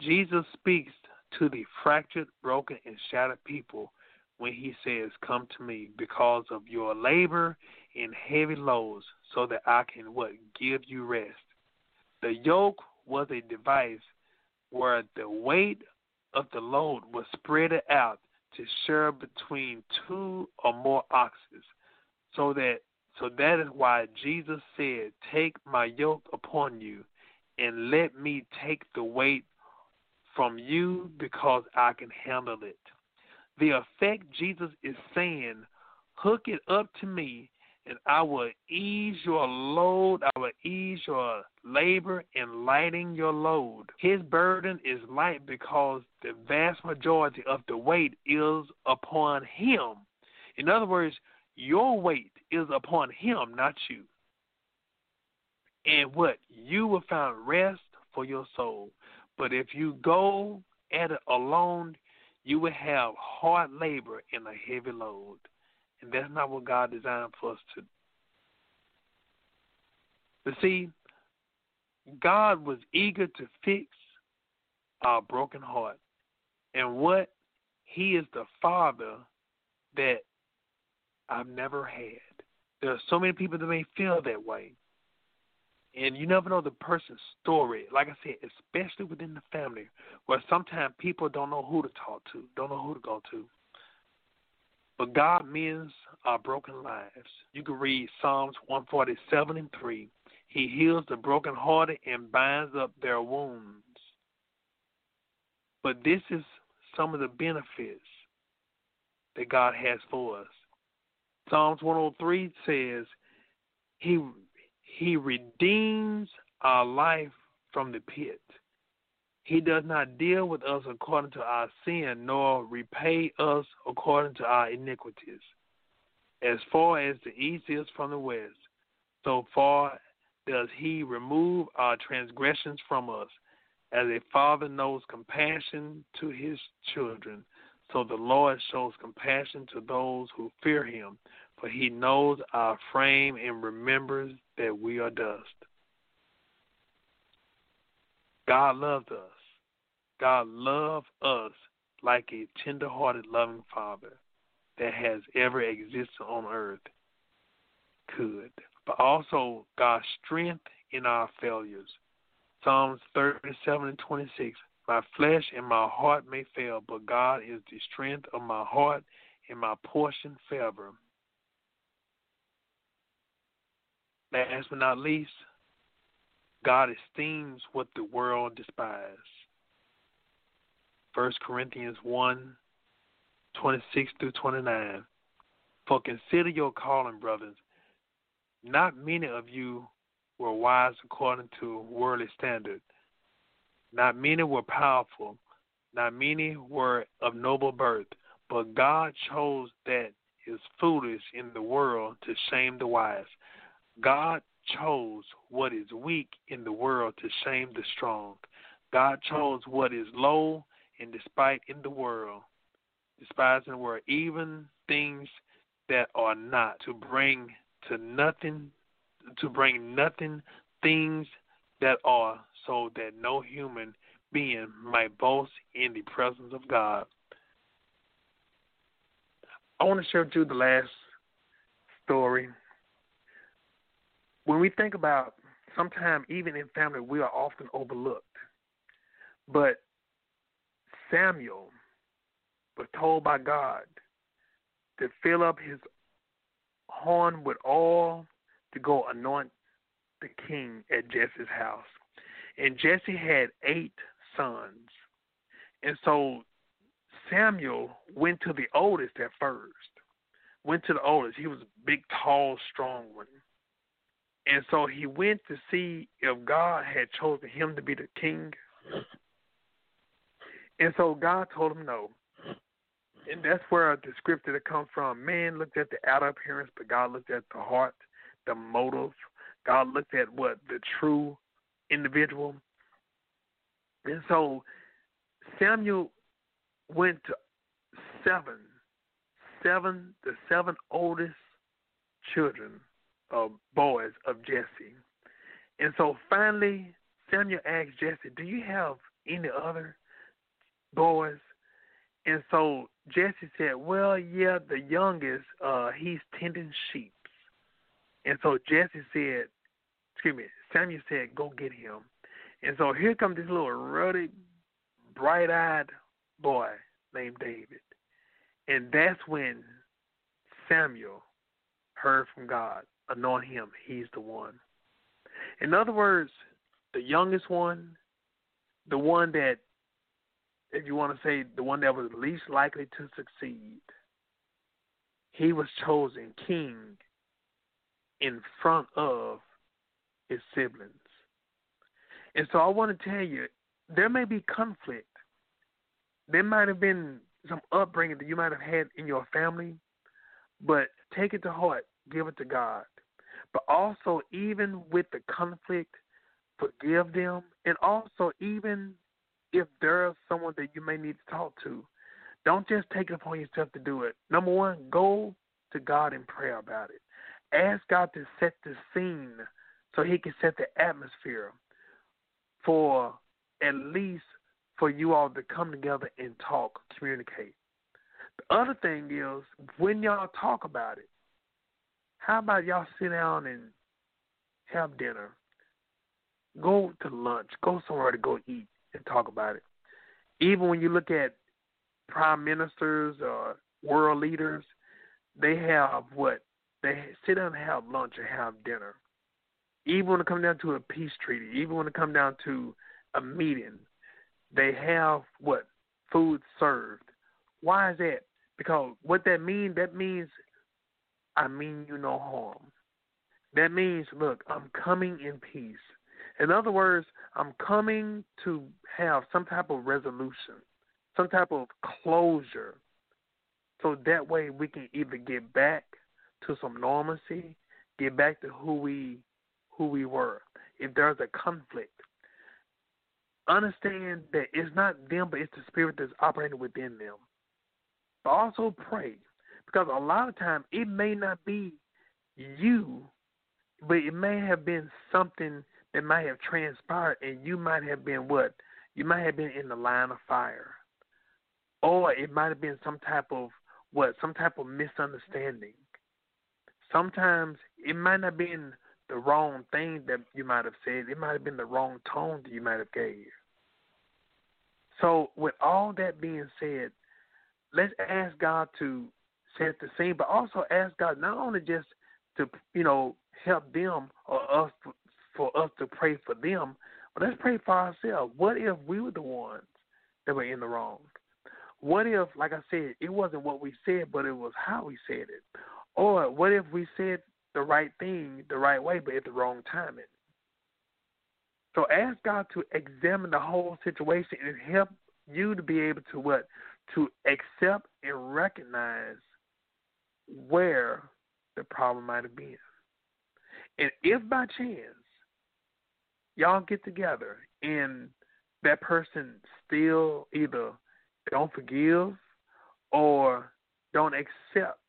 Jesus speaks to the fractured, broken, and shattered people when he says, Come to me because of your labor and heavy loads, so that I can what give you rest. The yoke was a device where the weight of the load was spread out to share between two or more oxen. So that so that is why Jesus said, Take my yoke upon you and let me take the weight from you because I can handle it. The effect Jesus is saying, hook it up to me and I will ease your load. I will ease your labor in lighting your load. His burden is light because the vast majority of the weight is upon him. In other words, your weight is upon him, not you. And what? You will find rest for your soul. But if you go at it alone, you will have hard labor and a heavy load. And that's not what God designed for us to. But see, God was eager to fix our broken heart. And what? He is the Father that I've never had. There are so many people that may feel that way and you never know the person's story. Like I said, especially within the family, where sometimes people don't know who to talk to, don't know who to go to. But God mends our broken lives. You can read Psalms 147 and 3. He heals the brokenhearted and binds up their wounds. But this is some of the benefits that God has for us. Psalms 103 says, He he redeems our life from the pit. He does not deal with us according to our sin, nor repay us according to our iniquities. As far as the east is from the west, so far does he remove our transgressions from us. As a father knows compassion to his children, so the Lord shows compassion to those who fear him, for he knows our frame and remembers that we are dust. God loved us. God loved us like a tender-hearted, loving Father. that has ever existed on earth could, but also God's strength in our failures. Psalms 37 and 26. My flesh and my heart may fail, but God is the strength of my heart and my portion forever. Last but not least, God esteems what the world despises. 1 Corinthians 1 26 through 29. For consider your calling, brothers. Not many of you were wise according to worldly standard. Not many were powerful. Not many were of noble birth. But God chose that is foolish in the world to shame the wise. God chose what is weak in the world to shame the strong. God chose what is low and despite in the world, despising the world, even things that are not, to bring to nothing, to bring nothing things that are, so that no human being might boast in the presence of God. I want to share with you the last story. When we think about sometimes even in family we are often overlooked. But Samuel was told by God to fill up his horn with oil to go anoint the king at Jesse's house. And Jesse had eight sons. And so Samuel went to the oldest at first. Went to the oldest. He was a big, tall, strong one. And so he went to see if God had chosen him to be the king. And so God told him no. And that's where the scripture that comes from. Man looked at the outer appearance, but God looked at the heart, the motive. God looked at what the true individual. And so Samuel went to seven, seven, the seven oldest children of boys of Jesse. And so finally, Samuel asked Jesse, Do you have any other boys? And so Jesse said, Well, yeah, the youngest, uh, he's tending sheep. And so Jesse said, Excuse me, Samuel said, Go get him. And so here comes this little ruddy, bright eyed boy named David. And that's when Samuel heard from God, anoint him, he's the one. In other words, the youngest one, the one that, if you want to say, the one that was least likely to succeed, he was chosen king in front of his siblings. And so I want to tell you, there may be conflict there might have been some upbringing that you might have had in your family, but take it to heart, give it to God. But also, even with the conflict, forgive them, and also even if there's someone that you may need to talk to, don't just take it upon yourself to do it. Number one, go to God in prayer about it. Ask God to set the scene so He can set the atmosphere for at least for you all to come together and talk, communicate. The other thing is when y'all talk about it, how about y'all sit down and have dinner? Go to lunch, go somewhere to go eat and talk about it. Even when you look at prime ministers or world leaders, they have what? They sit down and have lunch or have dinner. Even when it comes down to a peace treaty, even when it comes down to a meeting, they have what food served. Why is that? Because what that means, that means I mean you no harm. That means, look, I'm coming in peace. In other words, I'm coming to have some type of resolution, some type of closure, so that way we can either get back to some normalcy, get back to who we who we were. If there's a conflict, understand that it's not them, but it's the spirit that's operating within them. But also pray, because a lot of times it may not be you, but it may have been something that might have transpired, and you might have been what? You might have been in the line of fire, or it might have been some type of what some type of misunderstanding. Sometimes it might not been the wrong thing that you might have said. It might have been the wrong tone that you might have gave. So with all that being said, let's ask God to set the scene, but also ask God not only just to you know help them or us for us to pray for them, but let's pray for ourselves. What if we were the ones that were in the wrong? What if, like I said, it wasn't what we said, but it was how we said it? Or what if we said the right thing the right way, but at the wrong timing? So ask God to examine the whole situation and help you to be able to what? To accept and recognize where the problem might have been. And if by chance y'all get together and that person still either don't forgive or don't accept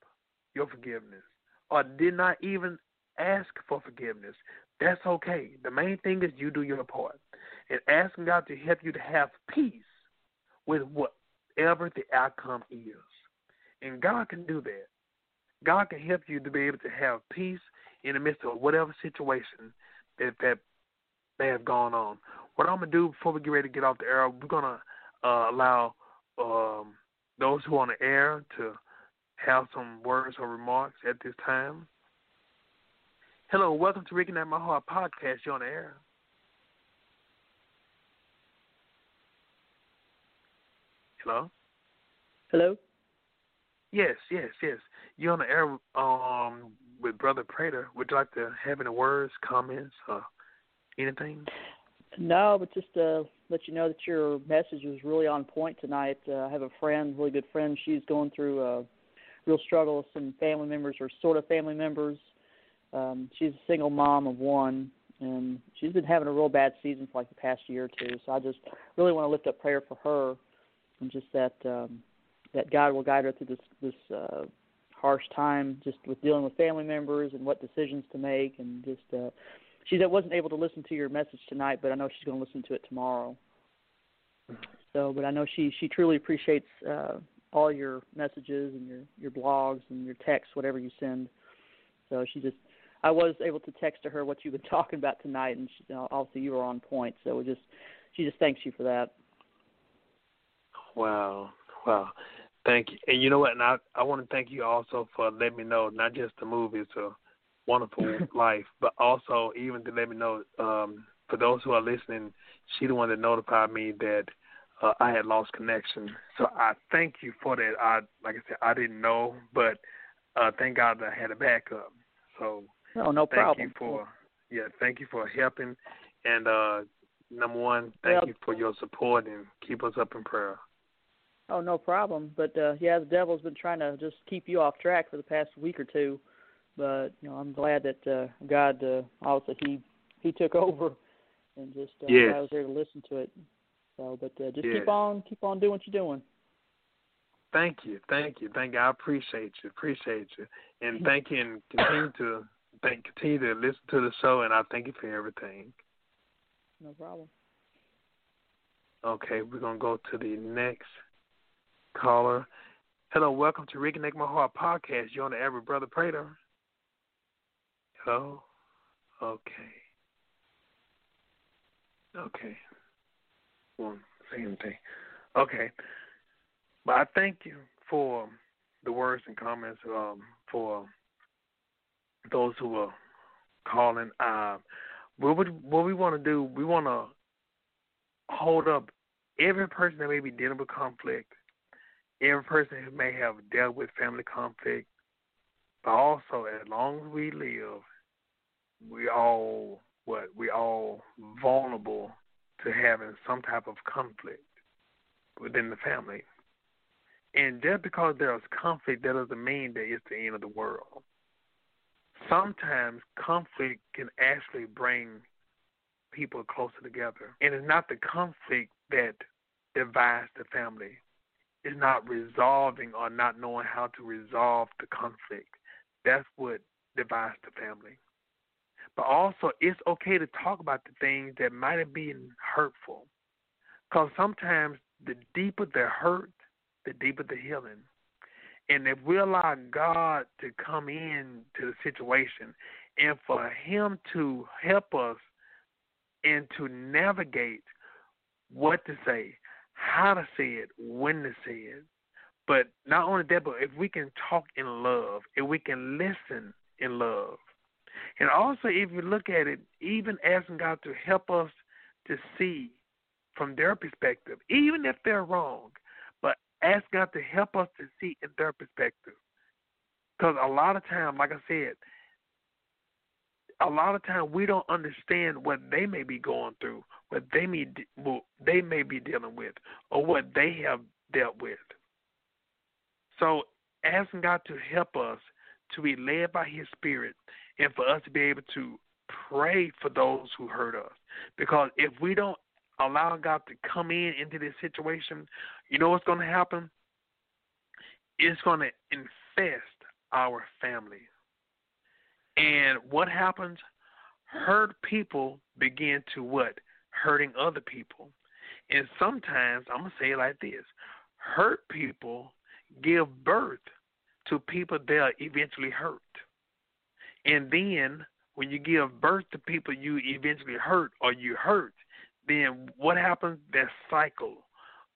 your forgiveness or did not even ask for forgiveness, that's okay. The main thing is you do your part and asking God to help you to have peace with whatever the outcome is. And God can do that. God can help you to be able to have peace in the midst of whatever situation that that may have gone on. What I'm gonna do before we get ready to get off the air, we're gonna uh, allow um, those who are on the air to have some words or remarks at this time. Hello, welcome to Reconnect My Heart podcast. You're on the air. Hello.
Hello.
Yes, yes, yes. You're on the air um, with Brother Prater. Would you like to have any words, comments, or anything?
No, but just to let you know that your message was really on point tonight. Uh, I have a friend, really good friend. She's going through a real struggle with some family members or sort of family members. Um, she's a single mom of one, and she's been having a real bad season for like the past year or two. So I just really want to lift up prayer for her, and just that um, that God will guide her through this this uh, harsh time, just with dealing with family members and what decisions to make, and just. Uh, she wasn't able to listen to your message tonight, but I know she's going to listen to it tomorrow. So, but I know she she truly appreciates uh, all your messages and your your blogs and your texts, whatever you send. So she just, I was able to text to her what you've been talking about tonight, and she, obviously you were on point. So we just, she just thanks you for that.
Wow, wow, thank you. And you know what? And I I want to thank you also for letting me know not just the movie, it's a wonderful life, but also even to let me know um, for those who are listening, she the one that notified me that uh, I had lost connection. So I thank you for that. I like I said, I didn't know, but uh, thank God I had a backup. So
no, no
thank
problem.
you for yeah, thank you for helping, and uh, number one, thank
well,
you for your support and keep us up in prayer.
Oh, no problem. But uh, yeah, the devil's been trying to just keep you off track for the past week or two but you know I'm glad that uh, God uh, also he he took over and just uh,
yes.
I was there to listen to it. So, but uh, just
yes.
keep on keep on doing what you're doing.
Thank you, thank you, thank you. I appreciate you, appreciate you, and thank you, and continue to thank continue to listen to the show, and I thank you for everything.
No problem.
Okay, we're gonna go to the next caller. Hello, welcome to Reconnect My Heart podcast. You're on the with Brother Prater. Oh, okay. Okay. One same thing. Okay. But I thank you for the words and comments um, for those who are calling. Uh, what, we, what we want to do, we want to hold up every person that may be dealing with conflict, every person who may have dealt with family conflict, but also as long as we live, we all what we all vulnerable to having some type of conflict within the family. And just because there's conflict, that doesn't mean that it's the end of the world. Sometimes conflict can actually bring people closer together. And it's not the conflict that divides the family. It's not resolving or not knowing how to resolve the conflict. That's what divides the family. But also, it's okay to talk about the things that might have been hurtful. Because sometimes the deeper the hurt, the deeper the healing. And if we allow God to come in to the situation and for Him to help us and to navigate what to say, how to say it, when to say it. But not only that, but if we can talk in love, if we can listen in love. And also, if you look at it, even asking God to help us to see from their perspective, even if they're wrong, but ask God to help us to see in their perspective. Because a lot of time, like I said, a lot of time we don't understand what they may be going through, what they may they may be dealing with, or what they have dealt with. So asking God to help us to be led by His Spirit, and for us to be able to pray for those who hurt us. Because if we don't allow God to come in into this situation, you know what's going to happen? It's going to infest our family. And what happens? Hurt people begin to what? Hurting other people. And sometimes, I'm going to say it like this hurt people give birth to people they'll eventually hurt. And then when you give birth to people you eventually hurt or you hurt, then what happens? That cycle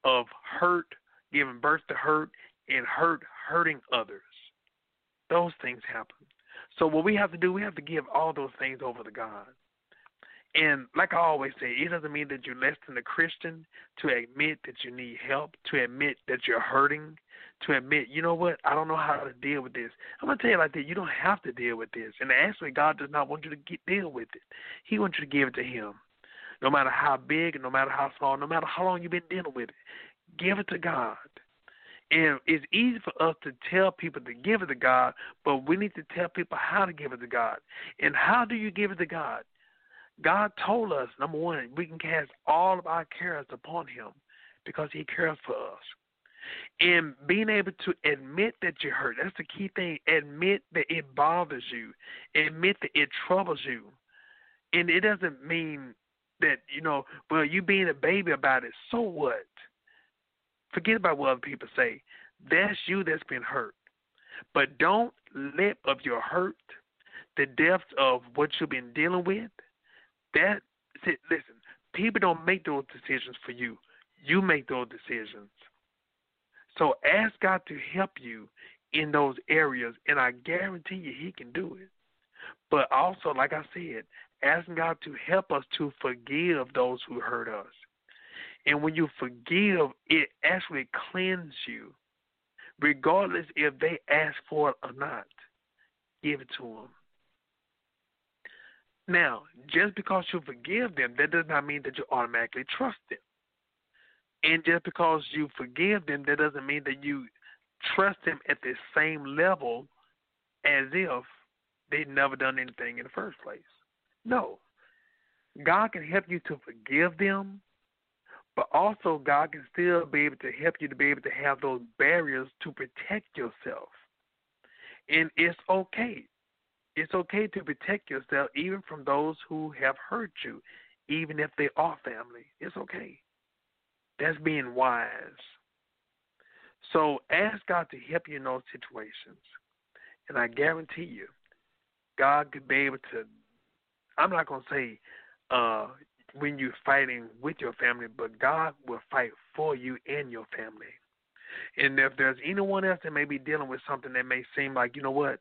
of hurt, giving birth to hurt, and hurt hurting others. Those things happen. So what we have to do, we have to give all those things over to God. And like I always say, it doesn't mean that you're less than a Christian to admit that you need help, to admit that you're hurting, to admit, you know what, I don't know how to deal with this. I'm gonna tell you like that, you don't have to deal with this. And actually God does not want you to get deal with it. He wants you to give it to him. No matter how big no matter how small, no matter how long you've been dealing with it. Give it to God. And it's easy for us to tell people to give it to God, but we need to tell people how to give it to God. And how do you give it to God? God told us, number one, we can cast all of our cares upon Him because He cares for us. And being able to admit that you're hurt, that's the key thing. Admit that it bothers you, admit that it troubles you. And it doesn't mean that, you know, well, you being a baby about it, so what? Forget about what other people say. That's you that's been hurt. But don't let of your hurt, the depths of what you've been dealing with, that listen, people don't make those decisions for you. You make those decisions. So ask God to help you in those areas, and I guarantee you He can do it. But also, like I said, asking God to help us to forgive those who hurt us. And when you forgive, it actually cleanses you, regardless if they ask for it or not. Give it to them. Now, just because you forgive them, that does not mean that you automatically trust them. And just because you forgive them, that doesn't mean that you trust them at the same level as if they'd never done anything in the first place. No. God can help you to forgive them but also, God can still be able to help you to be able to have those barriers to protect yourself. And it's okay. It's okay to protect yourself even from those who have hurt you, even if they are family. It's okay. That's being wise. So ask God to help you in those situations. And I guarantee you, God could be able to, I'm not going to say uh, when you're fighting with your family, but God will fight for you and your family. And if there's anyone else that may be dealing with something that may seem like, you know what,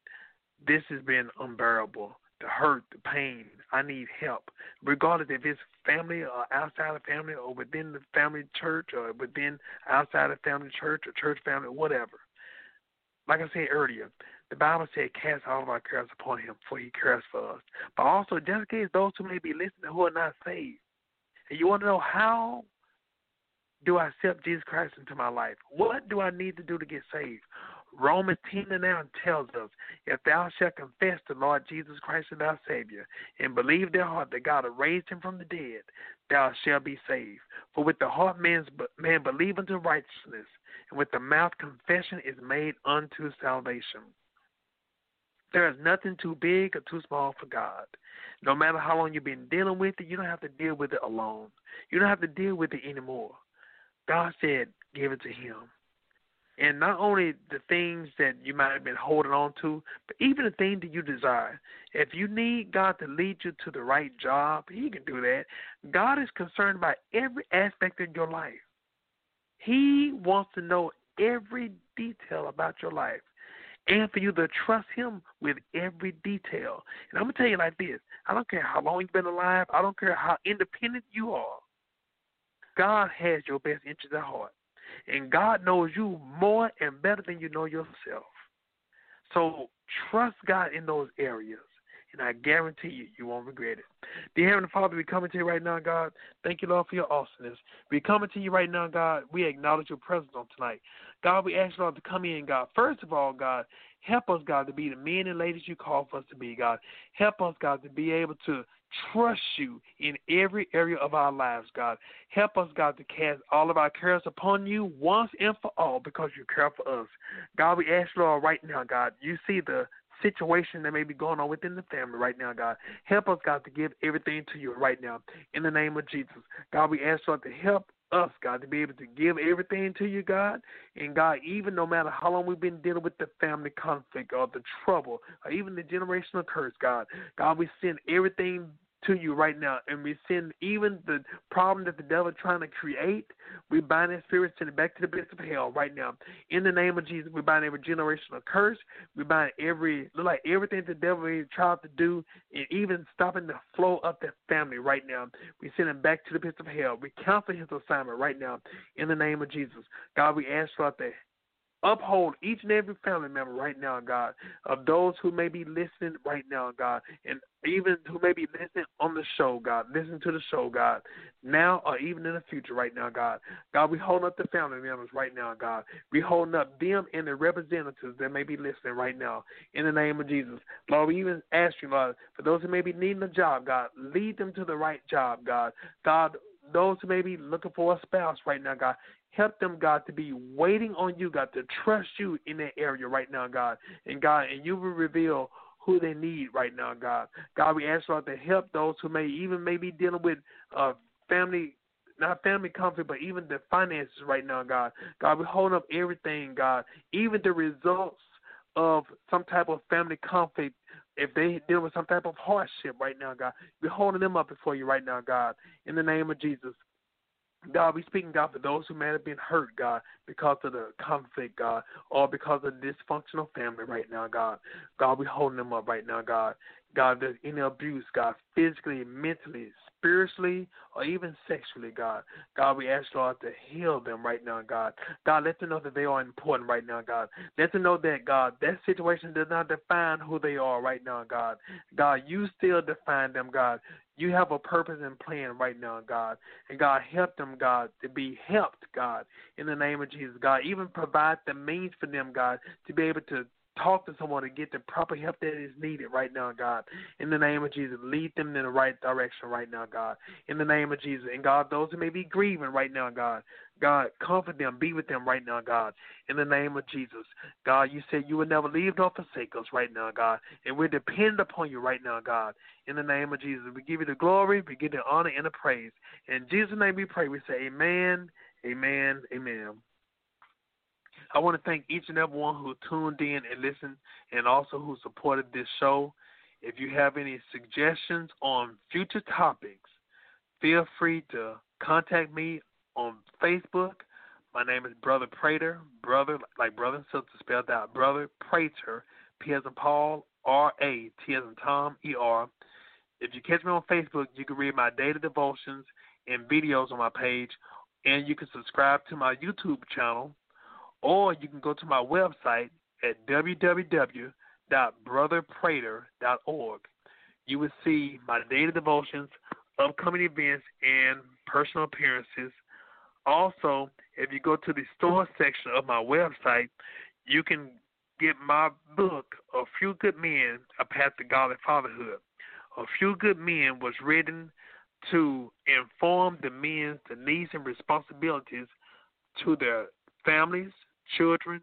this has been unbearable, the hurt, the pain, I need help, regardless if it's family or outside of family or within the family church or within outside of family church or church family, whatever. Like I said earlier, the Bible said, cast all of our cares upon him, for he cares for us. But also, just in case those who may be listening who are not saved, and you want to know how do I accept Jesus Christ into my life? What do I need to do to get saved? Romans 10 and 9 tells us, If thou shalt confess the Lord Jesus Christ as thy Savior, and believe thy heart that God hath raised him from the dead, thou shalt be saved. For with the heart man's, man believe unto righteousness, and with the mouth confession is made unto salvation. There is nothing too big or too small for God. No matter how long you've been dealing with it, you don't have to deal with it alone. You don't have to deal with it anymore. God said, give it to Him. And not only the things that you might have been holding on to, but even the things that you desire. If you need God to lead you to the right job, He can do that. God is concerned about every aspect of your life. He wants to know every detail about your life and for you to trust Him with every detail. And I'm going to tell you like this I don't care how long you've been alive, I don't care how independent you are. God has your best interest at heart. And God knows you more and better than you know yourself. So trust God in those areas. And I guarantee you, you won't regret it. Dear Heavenly Father, we coming to you right now, God. Thank you, Lord, for your awesomeness. We coming to you right now, God. We acknowledge your presence on tonight. God, we ask, Lord, to come in, God. First of all, God, help us, God, to be the men and ladies you call for us to be, God. Help us, God, to be able to trust you in every area of our lives, God. Help us, God, to cast all of our cares upon you once and for all because you care for us. God, we ask, Lord, right now, God, you see the situation that may be going on within the family right now, God. Help us, God, to give everything to you right now. In the name of Jesus. God, we ask, you to help us, God, to be able to give everything to you, God. And God, even no matter how long we've been dealing with the family conflict or the trouble or even the generational curse, God, God, we send everything to you right now, and we send even the problem that the devil is trying to create. We bind that spirit, send it back to the pits of hell right now. In the name of Jesus, we bind every generational curse. We bind every look like everything the devil is trying to do, and even stopping the flow of the family right now. We send him back to the pits of hell. We cancel his assignment right now. In the name of Jesus, God, we ask for that uphold each and every family member right now, God, of those who may be listening right now, God, and even who may be listening on the show, God, listen to the show, God, now or even in the future right now, God. God, we hold up the family members right now, God. We holding up them and the representatives that may be listening right now in the name of Jesus. Lord, we even ask you, Lord, for those who may be needing a job, God, lead them to the right job, God. God, those who may be looking for a spouse right now, God, Help them, God, to be waiting on you, God, to trust you in that area right now, God. And God, and you will reveal who they need right now, God. God, we ask Lord to help those who may even may be dealing with uh family not family conflict, but even the finances right now, God. God, we hold up everything, God. Even the results of some type of family conflict, if they deal with some type of hardship right now, God, we're holding them up before you right now, God. In the name of Jesus. God, we speaking, God, for those who may have been hurt, God, because of the conflict, God, or because of dysfunctional family right now, God. God, we holding them up right now, God. God, there's any abuse, God, physically, mentally, spiritually, or even sexually, God. God, we ask, Lord, to heal them right now, God. God, let them know that they are important right now, God. Let them know that, God, that situation does not define who they are right now, God. God, you still define them, God. You have a purpose and plan right now, God. And God, help them, God, to be helped, God, in the name of Jesus, God. Even provide the means for them, God, to be able to talk to someone to get the proper help that is needed right now, God. In the name of Jesus, lead them in the right direction right now, God. In the name of Jesus. And God, those who may be grieving right now, God, God, comfort them, be with them right now, God. In the name of Jesus. God, you said you would never leave nor forsake us right now, God. And we're dependent upon you right now, God. In the name of Jesus. We give you the glory, we give you the honor and the praise. In Jesus' name we pray. We say amen, amen, amen. I want to thank each and every one who tuned in and listened and also who supported this show. If you have any suggestions on future topics, feel free to contact me on Facebook. My name is Brother Prater, brother like brother and sister spelled out. Brother Prater, P as in Paul, R A T as in Tom, E R. If you catch me on Facebook, you can read my daily devotions and videos on my page, and you can subscribe to my YouTube channel or you can go to my website at www.brotherprater.org. You will see my daily devotions, upcoming events, and personal appearances. Also, if you go to the store section of my website, you can get my book, A Few Good Men, A Path to Godly Fatherhood. A Few Good Men was written to inform the men the needs and responsibilities to their families, children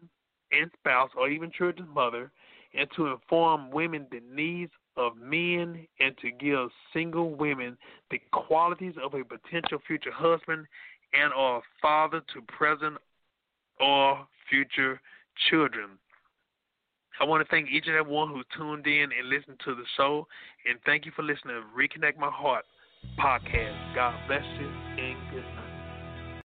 and spouse, or even children's mother, and to inform women the needs of men and to give single women the qualities of a potential future husband and or father to present or future children. I want to thank each and every one who tuned in and listened to the show. And thank you for listening to Reconnect My Heart podcast. God bless you and good night.